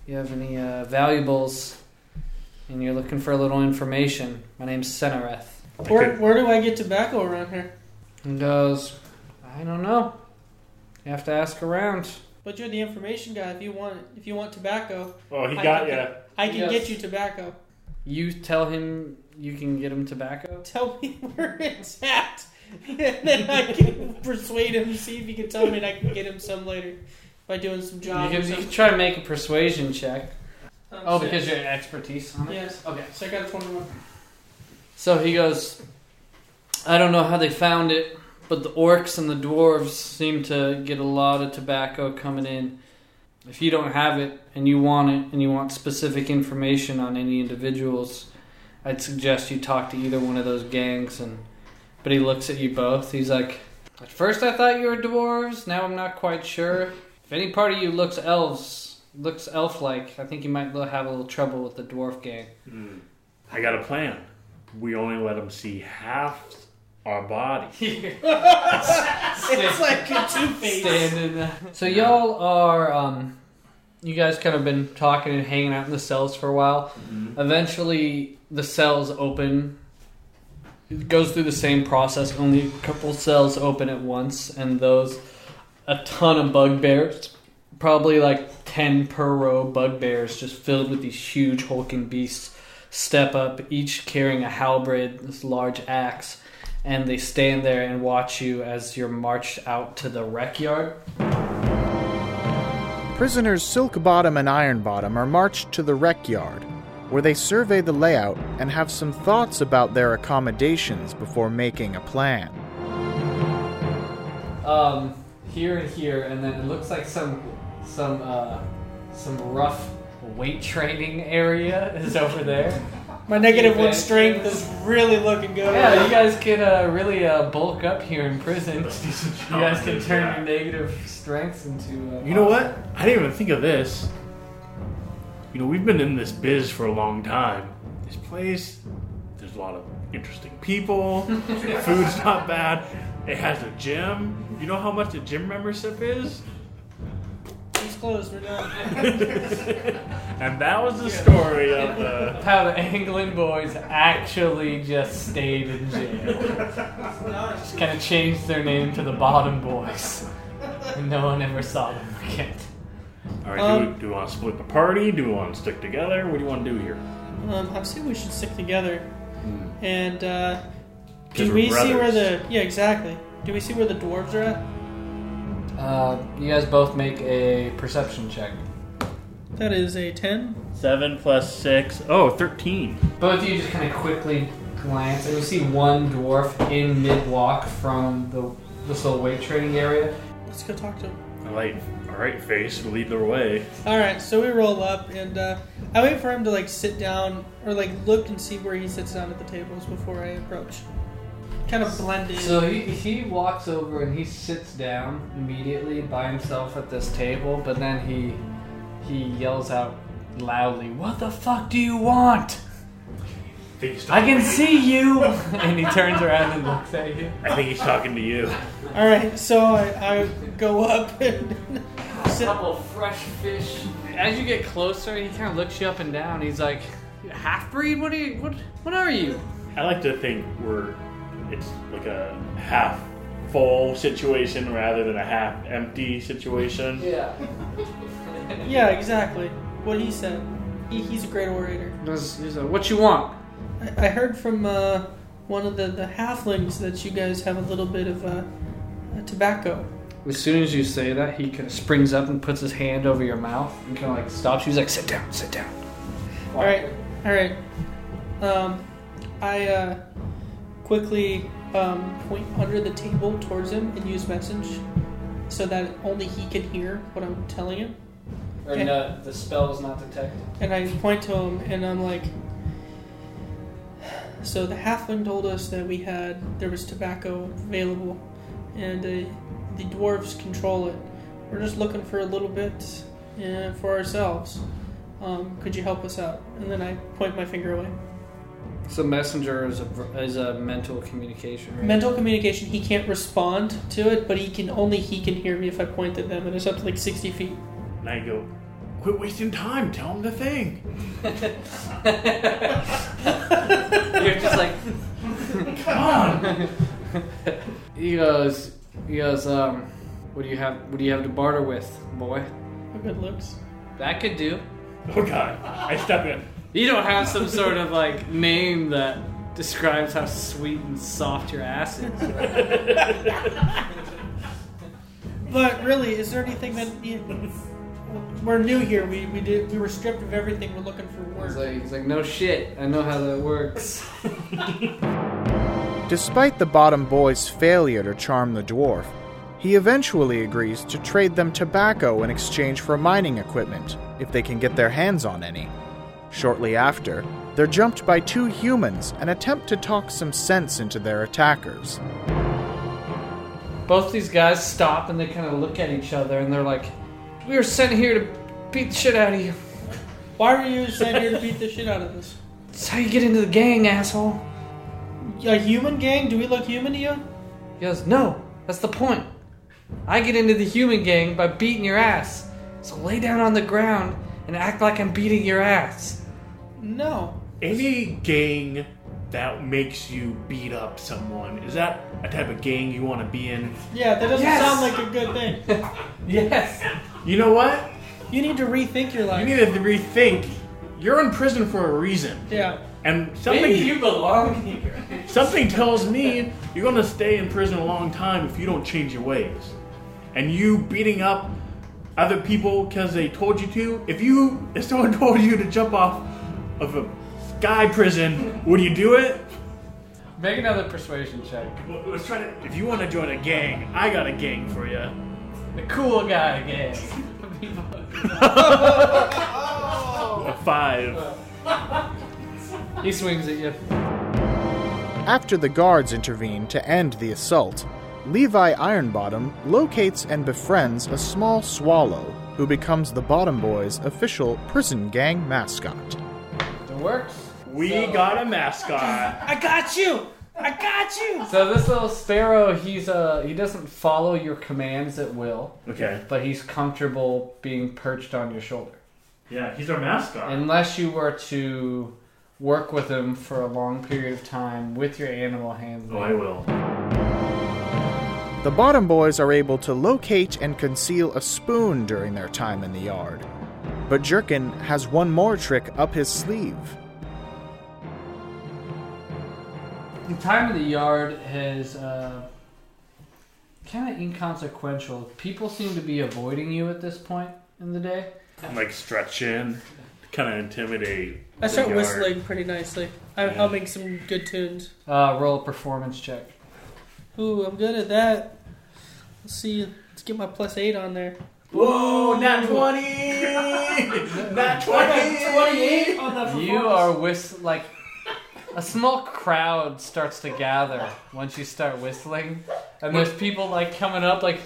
Speaker 2: you have any uh, valuables, and you're looking for a little information. My name's Senareth.
Speaker 4: Where, where do I get tobacco around here?
Speaker 2: And goes, I don't know. You have to ask around.
Speaker 4: But you're the information guy. If you want, if you want tobacco,
Speaker 3: Oh, he
Speaker 4: I
Speaker 3: got
Speaker 4: can-
Speaker 3: ya.
Speaker 4: I can
Speaker 2: Yes.
Speaker 4: get you tobacco.
Speaker 2: You tell him you can get him tobacco.
Speaker 4: Tell me where it's at, and then I can persuade him. See if he can tell me, and I can get him some later by doing some
Speaker 2: You
Speaker 4: job. or
Speaker 2: can, you can try to make a persuasion check.
Speaker 4: Um,
Speaker 2: Oh,
Speaker 4: so-
Speaker 2: because your expertise on it?
Speaker 4: Yes.
Speaker 2: Okay.
Speaker 4: So I got a twenty-one.
Speaker 2: So he goes, I don't know how they found it, but the orcs and the dwarves seem to get a lot of tobacco coming in. If you don't have it and you want it and you want specific information on any individuals, I'd suggest you talk to either one of those gangs and but he looks at you both. He's like, At first I thought you were dwarves, now I'm not quite sure. If any part of you looks elves looks elf like, I think you might have a little trouble with the dwarf gang.
Speaker 3: Hmm. I got a plan. We only let them see half our body.
Speaker 4: It's like a two-face.
Speaker 2: Standing. So y'all are, um, you guys kind of been talking and hanging out in the cells for a while. Eventually, the cells open. It goes through the same process. Only a couple cells open at once, and those a ton of bugbears, probably like ten per row bugbears, just filled with these huge hulking beasts, step up, each carrying a halberd, this large axe, and they stand there and watch you as you're marched out to the rec yard.
Speaker 1: Prisoners Silk Bottom and Iron Bottom are marched to the rec yard, where they survey the layout and have some thoughts about their accommodations before making a plan.
Speaker 2: um, here and here, and then it looks like some some uh, some rough weight training area is over there.
Speaker 4: My negative one strength is really looking good.
Speaker 2: Yeah, you guys can uh, really uh, bulk up here in prison.
Speaker 3: Let's do some
Speaker 2: You guys can turn your negative strengths into. Uh,
Speaker 3: You know what? I didn't even think of this. You know, we've been in this biz for a long time. This place, there's a lot of interesting people. Food's not bad. It has a gym. You know how much a gym membership is?
Speaker 4: It's closed. We're done.
Speaker 3: And that was the story of the.
Speaker 2: How the Anglin boys actually just stayed in jail. Just kind of changed their name to the Bottom Boys. And no one ever saw them again.
Speaker 3: All right,
Speaker 4: Um,
Speaker 3: do, we, do we want to split the party? Do we want to stick together? What do you want to do here?
Speaker 4: Um, I'd say we should stick together. And uh,
Speaker 3: 'Cause
Speaker 4: do
Speaker 3: we're
Speaker 4: we see where
Speaker 3: brothers.
Speaker 4: the yeah exactly? Do we see where the dwarves are at?
Speaker 2: Uh, you guys both make a perception check.
Speaker 4: That is a ten.
Speaker 3: Seven plus six. Oh, 13.
Speaker 2: Both of you just kind of quickly glance, and you see one dwarf in mid walk from the this little weight training area.
Speaker 4: Let's go talk to him.
Speaker 3: I like, all right, face, lead the way.
Speaker 4: All right, so we roll up, and uh, I wait for him to like sit down or like look and see where he sits down at the tables before I approach. Kind of blend in.
Speaker 2: So he, he walks over and he sits down immediately by himself at this table, but then he he yells out loudly, "What the fuck do you want? I can
Speaker 3: to
Speaker 2: see you!" and he turns around and looks at you.
Speaker 3: I think he's talking to you.
Speaker 4: All right, so I, I go up and
Speaker 2: A
Speaker 4: sit.
Speaker 2: couple fresh fish. As you get closer, he kind of looks you up and down. He's like, "Half breed? What are you? What? What are you?"
Speaker 3: I like to think we're it's like a half full situation rather than a half empty situation.
Speaker 2: Yeah.
Speaker 4: Yeah, exactly. What he said. He, he's a great orator.
Speaker 2: He's he's like, "What you want?"
Speaker 4: I, I heard from uh, one of the, the halflings that you guys have a little bit of uh, uh, tobacco.
Speaker 2: As soon as you say that, he kind of springs up and puts his hand over your mouth and kind of like stops you. He's like, "Sit down, sit down."
Speaker 4: All right, all right. Um, I uh, quickly um, point under the table towards him and use message so that only he can hear what I'm telling him.
Speaker 2: Or
Speaker 4: Okay.
Speaker 2: no, the spell is not detected.
Speaker 4: And I point to him and I'm like, so the halfling told us that we had there was tobacco available, and uh, the dwarves control it. We're just looking for a little bit uh, for ourselves. Um, could you help us out? And then I point my finger away.
Speaker 2: So messenger is a, is a mental communication. Right?
Speaker 4: Mental communication, he can't respond to it, but he can only he can hear me if I point at them, and it's up to like sixty feet.
Speaker 3: And I go, quit wasting time. Tell him the thing.
Speaker 2: You're just like
Speaker 3: Come on.
Speaker 2: he goes. He goes. Um, what do you have? What do you have to barter with, boy?
Speaker 4: What good looks.
Speaker 2: That could do.
Speaker 3: Oh God. I step in.
Speaker 2: You don't have some sort of like name that describes how sweet and soft your ass is.
Speaker 4: But really, is there anything that you, we're new here? We we did we were stripped of everything. We're looking for
Speaker 2: He's
Speaker 4: work.
Speaker 2: like, he's like, no shit. I know how that works.
Speaker 1: Despite the bottom boy's failure to charm the dwarf, he eventually agrees to trade them tobacco in exchange for mining equipment, if they can get their hands on any. Shortly after, they're jumped by two humans and attempt to talk some sense into their attackers.
Speaker 2: Both these guys stop and they kind of look at each other and they're like, we were sent here to beat the shit out of you.
Speaker 4: Why were you sent here to beat the shit out of us?
Speaker 2: That's how you get into the gang, asshole.
Speaker 4: A human gang? Do we look human to you?
Speaker 2: He goes, no, that's the point. I get into the human gang by beating your ass. So lay down on the ground and act like I'm beating your ass.
Speaker 4: No.
Speaker 3: Any gang that makes you beat up someone is that a type of gang you want to be in?
Speaker 4: Yeah, that doesn't
Speaker 2: Yes!
Speaker 4: sound like a good thing.
Speaker 2: Yes.
Speaker 3: You know what?
Speaker 4: You need to rethink your life.
Speaker 3: You need to rethink. You're in prison for a reason,
Speaker 4: yeah.
Speaker 3: and something
Speaker 2: Maybe you belong here.
Speaker 3: something tells me you're gonna stay in prison a long time if you don't change your ways. And you beating up other people because they told you to. If you if someone told you to jump off of a sky prison, would you do it?
Speaker 2: Make another persuasion check.
Speaker 3: Well, Let's try to. If you want to join a gang, I got a gang for you.
Speaker 2: The cool guy gang.
Speaker 3: A five.
Speaker 2: he swings at you.
Speaker 1: After the guards intervene to end the assault, Levi Ironbottom locates and befriends a small swallow who becomes the Bottom Boys' official prison gang mascot.
Speaker 2: It works.
Speaker 3: We got a mascot.
Speaker 4: I got you! I got you!
Speaker 2: So this little sparrow, he's uh he doesn't follow your commands at will,
Speaker 3: Okay.
Speaker 2: but he's comfortable being perched on your shoulder.
Speaker 3: Yeah, he's our mascot.
Speaker 2: Unless you were to work with him for a long period of time with your animal handling.
Speaker 3: oh, I will.
Speaker 1: The Bottom Boys are able to locate and conceal a spoon during their time in the yard. But Jerkin has one more trick up his sleeve.
Speaker 2: The time in the yard is uh, kind of inconsequential. People seem to be avoiding you at this point in the day.
Speaker 3: I'm like stretching, kind of intimidate.
Speaker 4: I start
Speaker 3: yard.
Speaker 4: whistling pretty nicely. I'm
Speaker 3: Yeah.
Speaker 4: humming some good tunes.
Speaker 2: Uh, roll a performance check.
Speaker 4: Ooh, I'm good at that. Let's see. Let's get my plus eight on there.
Speaker 3: Whoa, nat 20! nat 20!
Speaker 4: on the
Speaker 2: You are whist like a small crowd starts to gather once you start whistling, and there's people like coming up like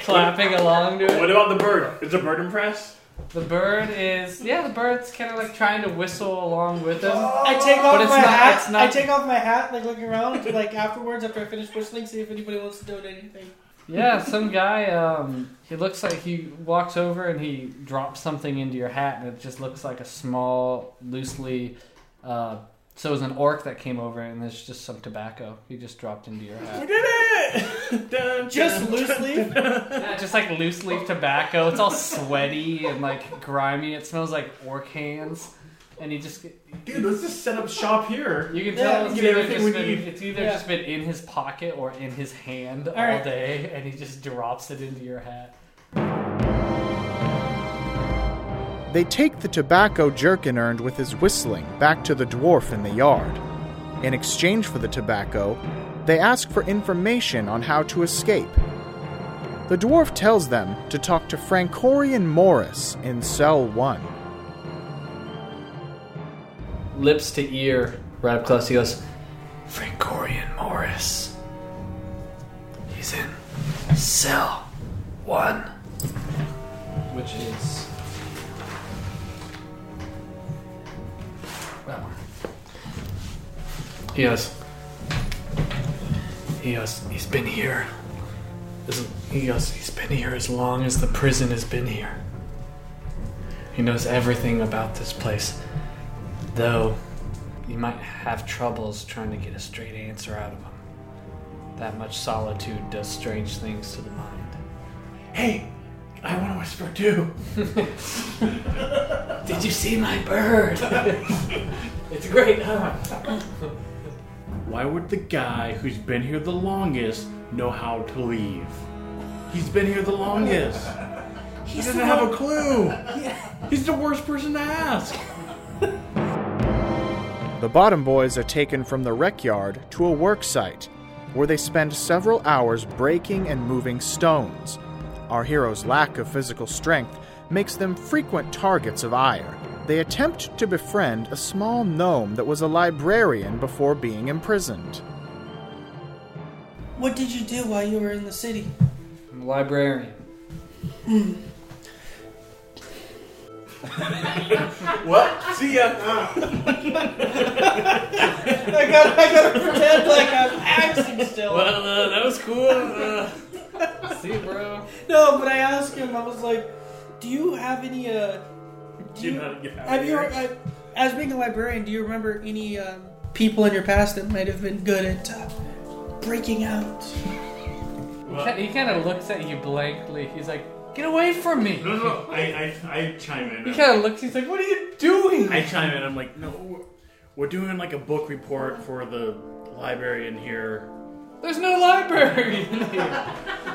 Speaker 2: clapping along to it.
Speaker 3: What about the bird? Is the bird impressed?
Speaker 2: The bird is yeah, the bird's kind of like trying to whistle along with him.
Speaker 4: I take
Speaker 2: But
Speaker 4: off
Speaker 2: it's
Speaker 4: my
Speaker 2: not-
Speaker 4: hat.
Speaker 2: it's not-
Speaker 4: I take off my hat, like looking around, like afterwards after I finish whistling, see if anybody wants to donate anything.
Speaker 2: Yeah, some guy. Um, he looks like he walks over and he drops something into your hat, and it just looks like a small, loosely. Uh, so it was an orc that came over, and there's just some tobacco he just dropped into your hat.
Speaker 3: We did it! Dun,
Speaker 4: Just
Speaker 3: dun,
Speaker 4: loosely.
Speaker 2: Yeah, just like loose leaf tobacco. It's all sweaty and like grimy. It smells like orc hands, and he just.
Speaker 3: Dude, let's just set up shop here.
Speaker 2: You can tell
Speaker 3: we
Speaker 2: it's either, just been, it's either
Speaker 4: Yeah.
Speaker 2: just been in his pocket or in his hand all,
Speaker 4: right.
Speaker 2: day, and he just drops it into your hat.
Speaker 1: They take the tobacco Jerkin earned with his whistling back to the dwarf in the yard. In exchange for the tobacco, they ask for information on how to escape. The dwarf tells them to talk to Francorian Morris in cell 1.
Speaker 2: Lips to ear, right up close. He goes, Francorian Morris. He's in cell one. Which is. He goes. He goes. He's been here. He goes. He's been here as long as the prison has been here. He knows everything about this place, though. You might have troubles trying to get a straight answer out of him. That much solitude does strange things to the mind.
Speaker 3: Hey, I want to whisper too.
Speaker 2: Did you see my bird? it's great, huh?
Speaker 3: Why would the guy who's been here the longest know how to leave? He's been here the longest. He doesn't have a clue. He's the worst person to ask.
Speaker 1: The Bottom Boys are taken from the wreck yard to a work site, where they spend several hours breaking and moving stones. Our hero's lack of physical strength makes them frequent targets of ire. They attempt to befriend a small gnome that was a librarian before being imprisoned.
Speaker 4: What did you do while you were in the city?
Speaker 2: I'm a librarian. Hmm.
Speaker 3: What? See ya.
Speaker 4: I got I gotta pretend like I'm acting still.
Speaker 2: Well, uh, that was cool. Uh, see, bro.
Speaker 4: No, but I asked him. I was like, "Do you have any? Uh, do
Speaker 3: You
Speaker 4: you,
Speaker 3: know how to get out of
Speaker 4: have you? Uh, as being a librarian, do you remember any um, people in your past that might have been good at uh, breaking out?
Speaker 2: He kind of looks at you blankly. He's like, "Get away from me!"
Speaker 3: No, no, no. I, I, I chime in.
Speaker 2: He kind of looks. He's like, "What are you doing?"
Speaker 3: I chime in. I'm like, no, we're- doing like a book report for the librarian here.
Speaker 2: There's no librarian here.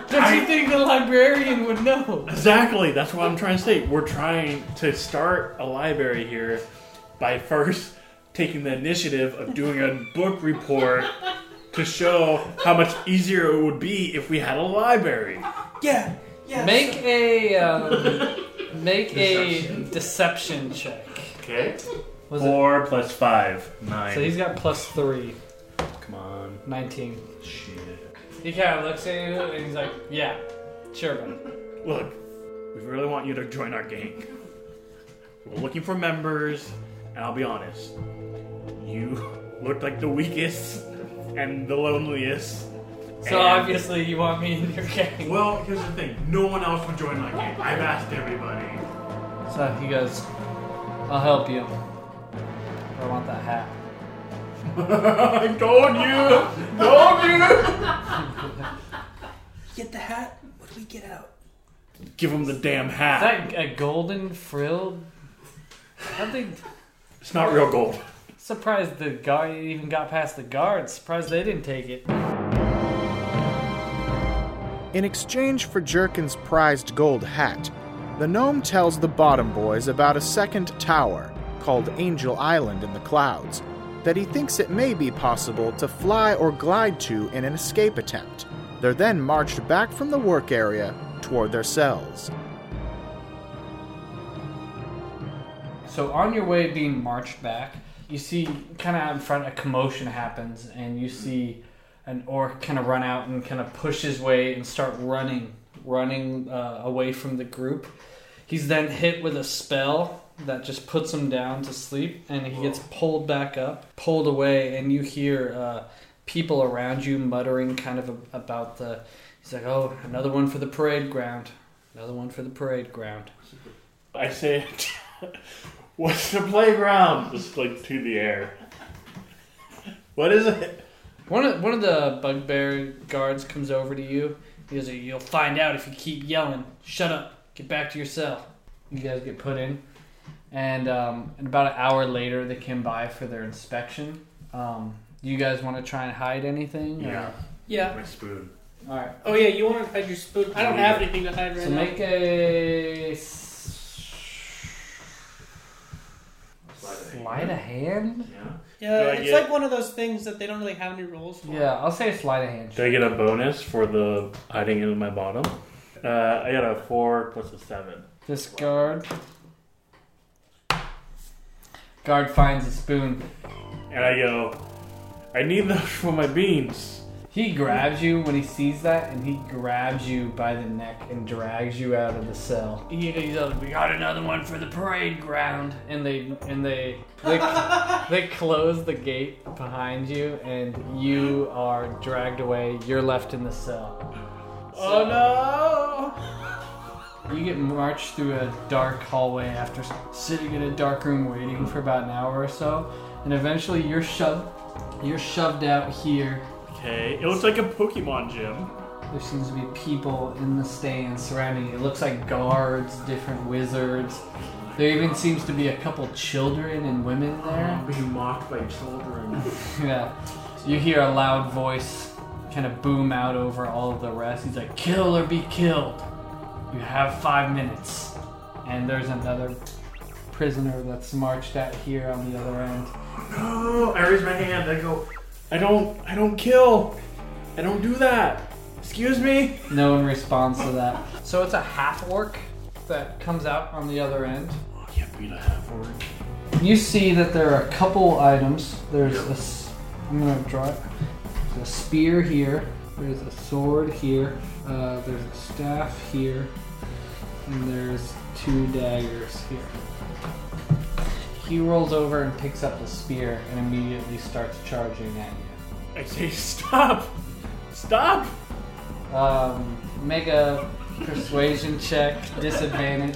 Speaker 2: Don't you think the librarian would know?
Speaker 3: Exactly. That's what I'm trying to say. We're trying to start a library here by first taking the initiative of doing a book report to show how much easier it would be if we had a library.
Speaker 4: Yeah, yeah.
Speaker 2: Make a um, make a deception check.
Speaker 3: Okay.
Speaker 2: Was it?
Speaker 3: Four plus five, nine.
Speaker 2: So he's got plus three.
Speaker 3: Come on.
Speaker 2: 19.
Speaker 3: Shit.
Speaker 2: He kind of looks at you and he's like, "Yeah, sure, buddy."
Speaker 3: Look, we really want you to join our gang. We're looking for members, and I'll be honest, you look like the weakest and the loneliest.
Speaker 2: So
Speaker 3: And-
Speaker 2: obviously you want me in your gang.
Speaker 3: Well, here's the thing: no one else would join my gang. I've asked everybody.
Speaker 2: So he goes, "I'll help you. I want that hat."
Speaker 3: I told you, told you.
Speaker 4: Get the hat. What do we get out?
Speaker 3: Give him the damn
Speaker 2: Is
Speaker 3: hat.
Speaker 2: that a golden frill? I think.
Speaker 3: It's not real gold.
Speaker 2: Surprised the guy even got past the guards. Surprised they didn't take it.
Speaker 1: In exchange for Jerkin's prized gold hat, the gnome tells the Bottom Boys about a second tower, called Angel Island in the clouds, that he thinks it may be possible to fly or glide to in an escape attempt. They're then marched back from the work area toward their cells.
Speaker 2: So on your way being marched back, you see kind of out in front a commotion happens, and you see an orc kind of run out and kind of push his way and start running, running uh, away from the group. He's then hit with a spell that just puts him down to sleep, and he gets pulled back up, pulled away, and you hear uh, people around you muttering kind of a- about the. He's like, "Oh, another one for the parade ground, another one for the parade ground."
Speaker 3: I say, what's the playground? Just like to the air. What is it?
Speaker 2: One of one of the bugbear guards comes over to you. He goes, "You'll find out if you keep yelling. Shut up. Get back to your cell." You guys get put in, and um, and about an hour later, they came by for their inspection. Um, do you guys want to try and hide anything? or-
Speaker 3: Yeah,
Speaker 4: Yeah.
Speaker 3: my spoon.
Speaker 2: All right.
Speaker 4: Oh yeah, you want to hide your spoon? I don't have anything to hide right now.
Speaker 2: So
Speaker 4: now.
Speaker 2: make a s- sleight of hand.
Speaker 3: Yeah.
Speaker 4: Yeah,
Speaker 3: Do I
Speaker 4: it's
Speaker 3: get-
Speaker 4: like one of those things that they don't really have any rules for.
Speaker 2: Yeah, I'll say a sleight of hand.
Speaker 3: Do I get a bonus for the hiding in my bottom? Uh, I got a four plus a seven.
Speaker 2: This guard. Guard finds a spoon.
Speaker 3: And I go, I need those for my beans.
Speaker 2: He grabs you when he sees that, and he grabs you by the neck and drags you out of the cell. He, he's like, "We got another one for the parade ground," and they and they they, they close the gate behind you, and you are dragged away. You're left in the cell.
Speaker 3: Oh no!
Speaker 2: You get marched through a dark hallway after sitting in a dark room waiting for about an hour or so, and eventually you're shoved. You're shoved out here.
Speaker 3: Okay, it looks like a Pokemon gym.
Speaker 2: There seems to be people in the stands surrounding. It looks like guards, different wizards. There even seems to be a couple children and women there.
Speaker 3: Being mocked by children.
Speaker 2: Yeah. You hear a loud voice kind of boom out over all of the rest. He's like, kill or be killed. You have five minutes. And there's another prisoner that's marched out here on the other end.
Speaker 3: No! I raise my hand. I go. I don't. I don't kill. I don't do that. Excuse me.
Speaker 2: No one responds to that. So it's a half orc that comes out on the other end.
Speaker 3: Oh, I can't beat a half orc.
Speaker 2: You see that there are a couple items. There's a. s- I'm gonna draw it. There's a spear here. There's a sword here. Uh, there's a staff here, and there's two daggers here. He rolls over and picks up the spear and immediately starts charging at you.
Speaker 3: I say stop. Stop.
Speaker 2: Um, make a persuasion check, disadvantage.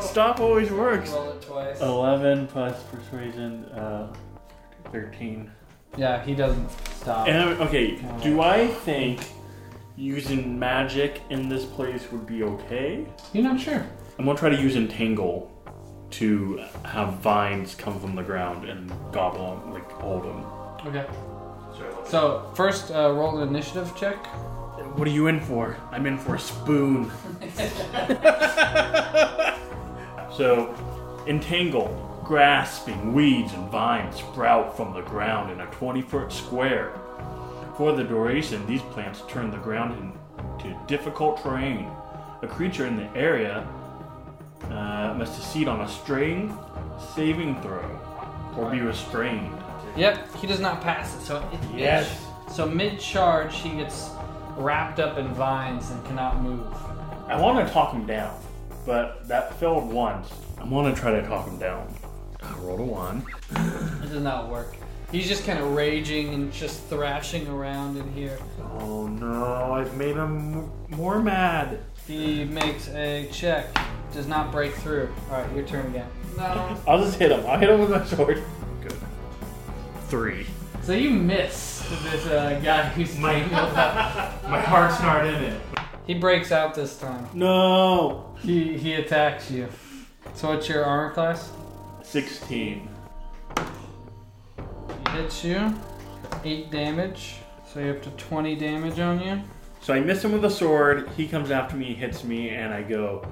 Speaker 3: Stop always works.
Speaker 2: Roll it twice.
Speaker 3: Eleven plus persuasion. Uh, Thirteen.
Speaker 2: Yeah, he doesn't stop.
Speaker 3: And okay, do I think using magic in this place would be okay?
Speaker 2: You're not sure.
Speaker 3: I'm gonna try to use entangle to have vines come from the ground and gobble them, like hold them.
Speaker 2: Okay. So first, uh, roll an initiative check.
Speaker 3: What are you in for? I'm in for a spoon. so, entangle. Grasping weeds and vines sprout from the ground in a 20 foot square. For the duration, these plants turn the ground into difficult terrain. A creature in the area uh, must succeed on a strength saving throw or be restrained.
Speaker 2: Yep, he does not pass it. So it's
Speaker 3: Yes.
Speaker 2: So mid charge, he gets wrapped up in vines and cannot move.
Speaker 3: I want to talk him down, but that failed once. I want to try to talk him down. I rolled a one.
Speaker 2: It does not work. He's just kind of raging and just thrashing around in here.
Speaker 3: Oh no, I've made him more mad.
Speaker 2: He makes a check, does not break through. All right, your turn again. No.
Speaker 3: I'll just hit him. I'll hit him with my sword. Good. Three.
Speaker 2: So you miss this uh, guy who's tangled up.
Speaker 3: My heart's not in it.
Speaker 2: He breaks out this time.
Speaker 3: No.
Speaker 2: He he attacks you. So what's your armor class?
Speaker 3: 16.
Speaker 2: He hits you. Eight damage. So you're up to twenty damage on you.
Speaker 3: So I miss him with a sword. He comes after me, hits me, and I go,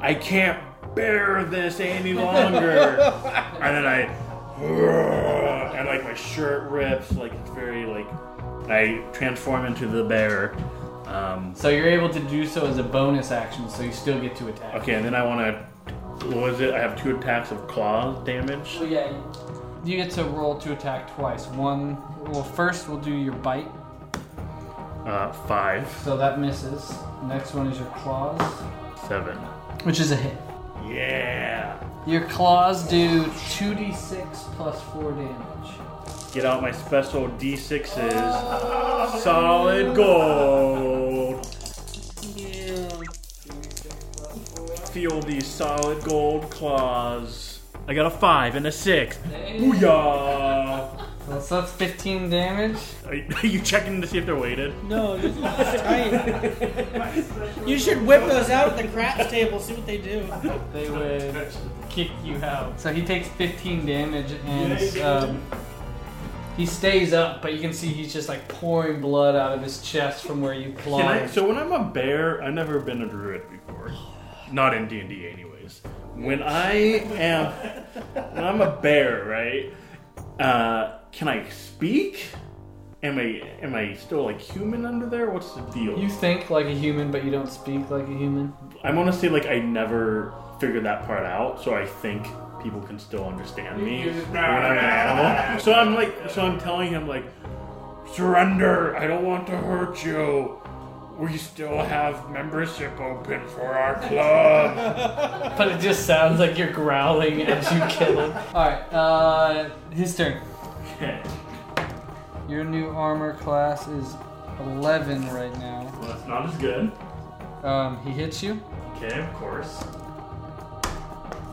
Speaker 3: I can't bear this any longer. and then I, and like my shirt rips. Like it's very like, I transform into the bear. Um,
Speaker 2: So you're able to do so as a bonus action, so you still get to attack.
Speaker 3: okay, and then I want to. What was it? I have two attacks of claw damage.
Speaker 2: So yeah, you get to roll to attack twice. One, well, first we'll do your bite,
Speaker 3: Uh, five,
Speaker 2: so that misses. Next one is your claws,
Speaker 3: seven.
Speaker 2: Which is a hit.
Speaker 3: Yeah.
Speaker 2: Your claws do 2d6 plus 4 damage.
Speaker 3: Get out my special D6s. Solid gold. Feel these solid gold claws. I got a five and a six. Booyah!
Speaker 2: So so that's 15 damage.
Speaker 3: Are you, are you checking to see if they're weighted?
Speaker 4: No, this is tight. You should whip those out at the craps table, see what they do.
Speaker 2: They would kick you out. So he takes 15 damage and um, he stays up, but you can see he's just like pouring blood out of his chest from where you
Speaker 3: Can I,
Speaker 2: clawed.
Speaker 3: so when I'm a bear, I've never been a druid before. Not in D and D, anyways. When I am, when I'm a bear, right? Uh, can I speak? Am I am I still like human under there? What's the deal?
Speaker 2: You think like a human, but you don't speak like a human.
Speaker 3: I want to say like I never figured that part out, so I think people can still understand me when I'm an animal. So I'm like, so I'm telling him like, surrender. I don't want to hurt you. We still have membership open for our club.
Speaker 2: But it just sounds like you're growling as you kill him. Alright, uh, his turn.
Speaker 3: Okay.
Speaker 2: Your new armor class is 11 right now.
Speaker 3: Well, that's not as good.
Speaker 2: Um, he hits you,
Speaker 3: Okay, of course.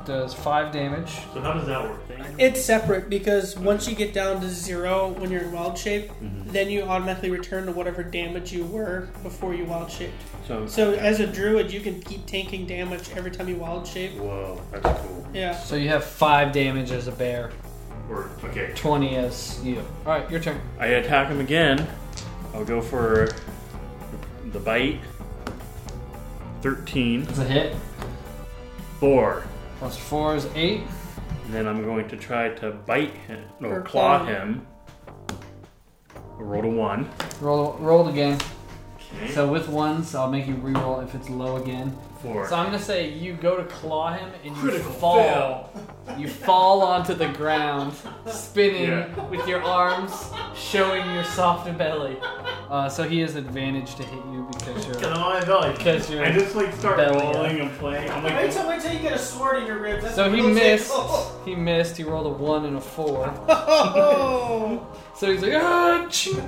Speaker 2: does 5 damage.
Speaker 3: So how does that work? Thing?
Speaker 4: It's separate because once you get down to zero when you're in wild shape,
Speaker 3: Mm-hmm.
Speaker 4: then you automatically return to whatever damage you were before you wild shaped.
Speaker 3: So,
Speaker 4: So as a druid, you can keep tanking damage every time you wild shape.
Speaker 3: whoa, that's cool.
Speaker 4: Yeah.
Speaker 2: So you have 5 damage as a bear,
Speaker 3: Or okay,
Speaker 2: 20 as you. Alright, your turn.
Speaker 3: I attack him again. I'll go for the bite. Thirteen.
Speaker 2: It's a hit.
Speaker 3: Four.
Speaker 2: Plus 4 is 8.
Speaker 3: And then I'm going to try to bite him. No,
Speaker 4: Or
Speaker 3: claw
Speaker 4: claw.
Speaker 3: him. I rolled a one.
Speaker 2: Roll, rolled again.
Speaker 3: Okay.
Speaker 2: So with ones, I'll make you re-roll if it's low again.
Speaker 3: Four.
Speaker 2: So I'm gonna say you go to claw him and you
Speaker 3: Critical
Speaker 2: fall.
Speaker 3: fail.
Speaker 2: You fall onto the ground, spinning
Speaker 3: Yeah.
Speaker 2: with your arms, showing your soft belly. Uh, so he has advantage to hit you because
Speaker 3: Get
Speaker 2: you're.
Speaker 3: on my belly.
Speaker 2: Because you're
Speaker 3: I just like start
Speaker 2: belly
Speaker 3: rolling and playing. I'm
Speaker 4: Wait
Speaker 3: like,
Speaker 4: till wait till you get a sword in your ribs. That's
Speaker 2: So he
Speaker 4: it'll take.
Speaker 2: missed. He missed. He rolled a one and a four.
Speaker 4: Oh.
Speaker 2: So he's like, ah, chink.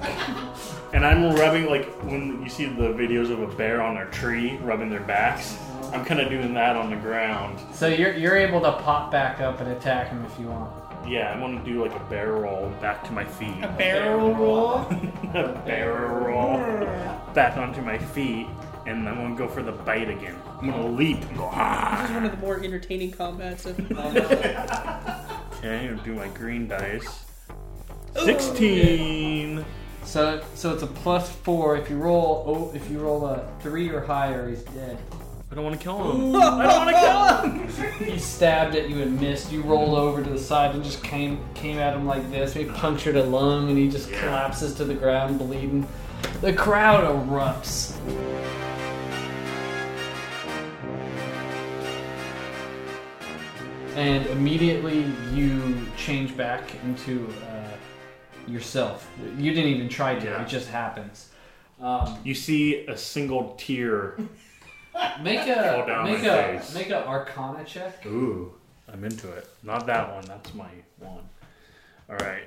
Speaker 3: and I'm rubbing like when you see the videos of a bear on a tree rubbing their backs. I'm kind of doing that on the ground.
Speaker 2: So you're you're able to pop back up and attack him if you want.
Speaker 3: Yeah, I want to do like a barrel roll back to my feet.
Speaker 4: A barrel roll.
Speaker 3: a barrel roll back onto my feet, and I'm gonna go for the bite again. I'm gonna leap and go ah.
Speaker 4: This is one of the more entertaining combats. Of-
Speaker 3: Okay, I'm gonna do my green dice. Sixteen.
Speaker 2: So so it's a plus four. If you roll oh if you roll a three or higher, he's dead.
Speaker 3: I don't want to kill him. I don't want to kill him.
Speaker 2: He stabbed at you and missed. You rolled over to the side and just came came at him like this. He punctured a lung and he just
Speaker 3: Yeah.
Speaker 2: collapses to the ground bleeding. The crowd erupts. And immediately you change back into uh, yourself. You didn't even try to.
Speaker 3: Yeah.
Speaker 2: It just happens. Um,
Speaker 3: You see a single tear.
Speaker 2: Make
Speaker 3: Fall
Speaker 2: a
Speaker 3: down
Speaker 2: make
Speaker 3: my
Speaker 2: a
Speaker 3: face.
Speaker 2: make a Arcana check.
Speaker 3: Ooh, I'm into it. Not that one. That's my one. All right.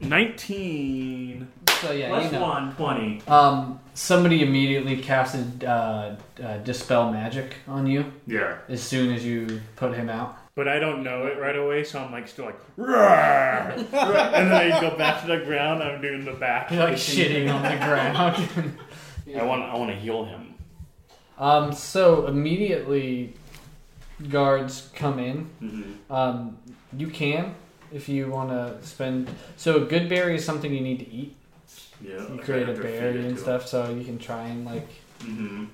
Speaker 3: 19
Speaker 2: So yeah,
Speaker 3: plus
Speaker 2: you know.
Speaker 3: 1, 20.
Speaker 2: Um, somebody immediately casted uh, uh, dispel magic on you
Speaker 3: Yeah.
Speaker 2: as soon as you put him out.
Speaker 3: But I don't know it right away, so I'm like still like, "Roar!" and then I go back to the ground. I'm doing the back.
Speaker 2: You're like shitting on the ground.
Speaker 3: I want, I want to heal him.
Speaker 2: Um, so immediately, guards come in.
Speaker 3: Mm-hmm.
Speaker 2: Um, you can if you want to spend. So a good berry is something you need to eat.
Speaker 3: Yeah.
Speaker 2: You create a berry and stuff, so you can try and like
Speaker 3: hmm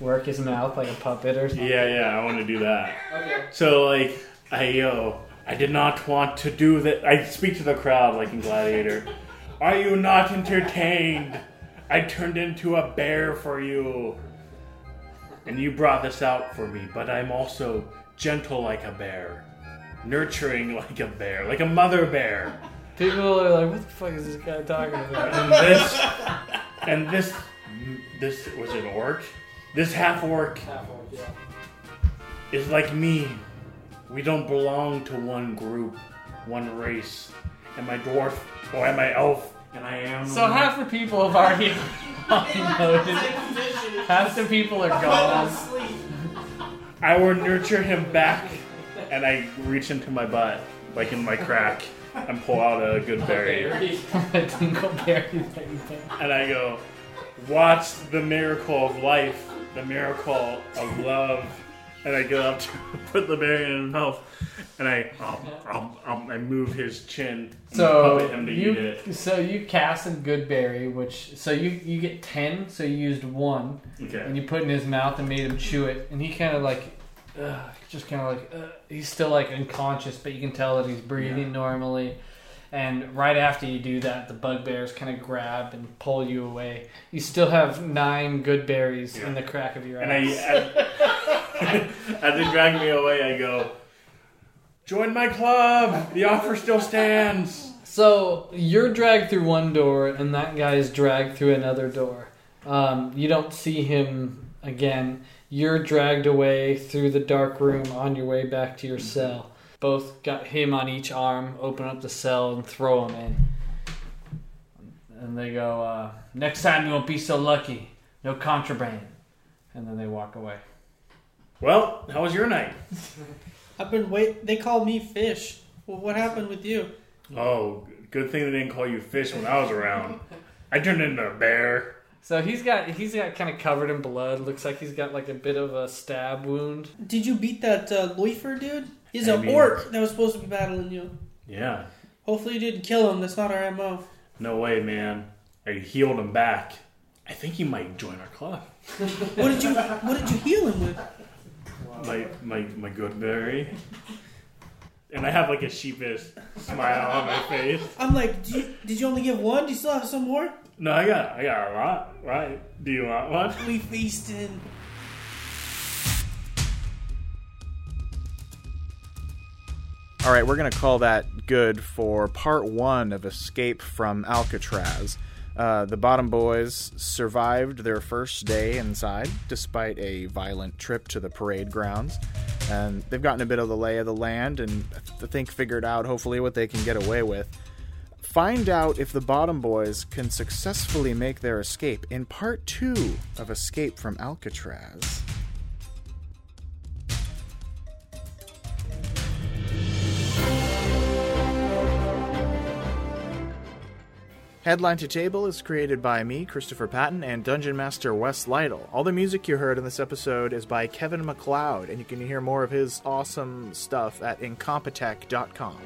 Speaker 2: work his mouth like a puppet or something.
Speaker 3: Yeah, yeah. I want to do that.
Speaker 2: Okay.
Speaker 3: So like, I yo, I did not want to do that. I speak to the crowd like in Gladiator. Are you not entertained? I turned into a bear for you, and you brought this out for me. But I'm also gentle like a bear, nurturing like a bear, like a mother bear.
Speaker 2: People are like, "What the fuck is this guy talking about?"
Speaker 3: And this, and this, this was an orc. This half orc is like me. We don't belong to one group, one race. Am I dwarf or am I elf? And I am.
Speaker 2: So half the people have already noticed. Half the people are gone.
Speaker 3: I will nurture him back, and I reach into my butt, like in my crack, and pull out a good berry,
Speaker 2: a dingleberry thing.
Speaker 3: and I go, "Watch the miracle of life, the miracle of love." And I go up to put the berry in his mouth, and I, um, um, um, I move his chin,
Speaker 2: So
Speaker 3: him to eat
Speaker 2: you,
Speaker 3: it.
Speaker 2: so you cast a good berry, which so you you get ten. So you used one, and you put it in his mouth and made him chew it, and he kind of like, uh, just kind of like, uh, he's still like unconscious, but you can tell that he's breathing
Speaker 3: Yeah.
Speaker 2: normally. And right after you do that, the bugbears kind of grab and pull you away. You still have nine good berries
Speaker 3: Yeah.
Speaker 2: in the crack of your
Speaker 3: And I,
Speaker 2: ass.
Speaker 3: as, they drag me away, I go, "Join my club. The offer still stands."
Speaker 2: So you're dragged through one door, and that guy's dragged through another door. Um, you don't see him again. You're dragged away through the dark room on your way back to your cell. Both got him on each arm, open up the cell, and throw him in. And they go, uh, Next time you won't be so lucky. No contraband. And then they walk away.
Speaker 3: Well, how was your night?
Speaker 4: I've been wait. They call me Fish. Well, what happened with you?
Speaker 3: Oh, good thing they didn't call you fish when I was around. I turned into a bear.
Speaker 2: So he's got he's got kind of covered in blood. Looks like he's got like a bit of a stab wound.
Speaker 4: Did you beat that uh, Luifer dude? He's
Speaker 3: I
Speaker 4: an
Speaker 3: mean-
Speaker 4: orc that was supposed to be battling you.
Speaker 3: Yeah.
Speaker 4: Hopefully you didn't kill him. That's not our mo.
Speaker 3: No way, man. I healed him back. I think he might join our club.
Speaker 4: What did you What did you heal him with?
Speaker 3: My my my good berry. And I have like a sheepish smile on my face.
Speaker 4: I'm like, did you, did you only give one? Do you still have some more?
Speaker 3: No, I got I got a lot. Right? Do you want one?
Speaker 4: We feasted.
Speaker 1: All right, we're going to call that good for part one of Escape from Alcatraz. Uh, the Bottom Boys survived their first day inside despite a violent trip to the parade grounds. And they've gotten a bit of the lay of the land and I think figured out hopefully what they can get away with. Find out if the Bottom Boys can successfully make their escape in part two of Escape from Alcatraz. Headline to Table is created by me, Christopher Patton, and Dungeon Master Wes Lytle. All the music you heard in this episode is by Kevin MacLeod, and you can hear more of his awesome stuff at incompetech.com.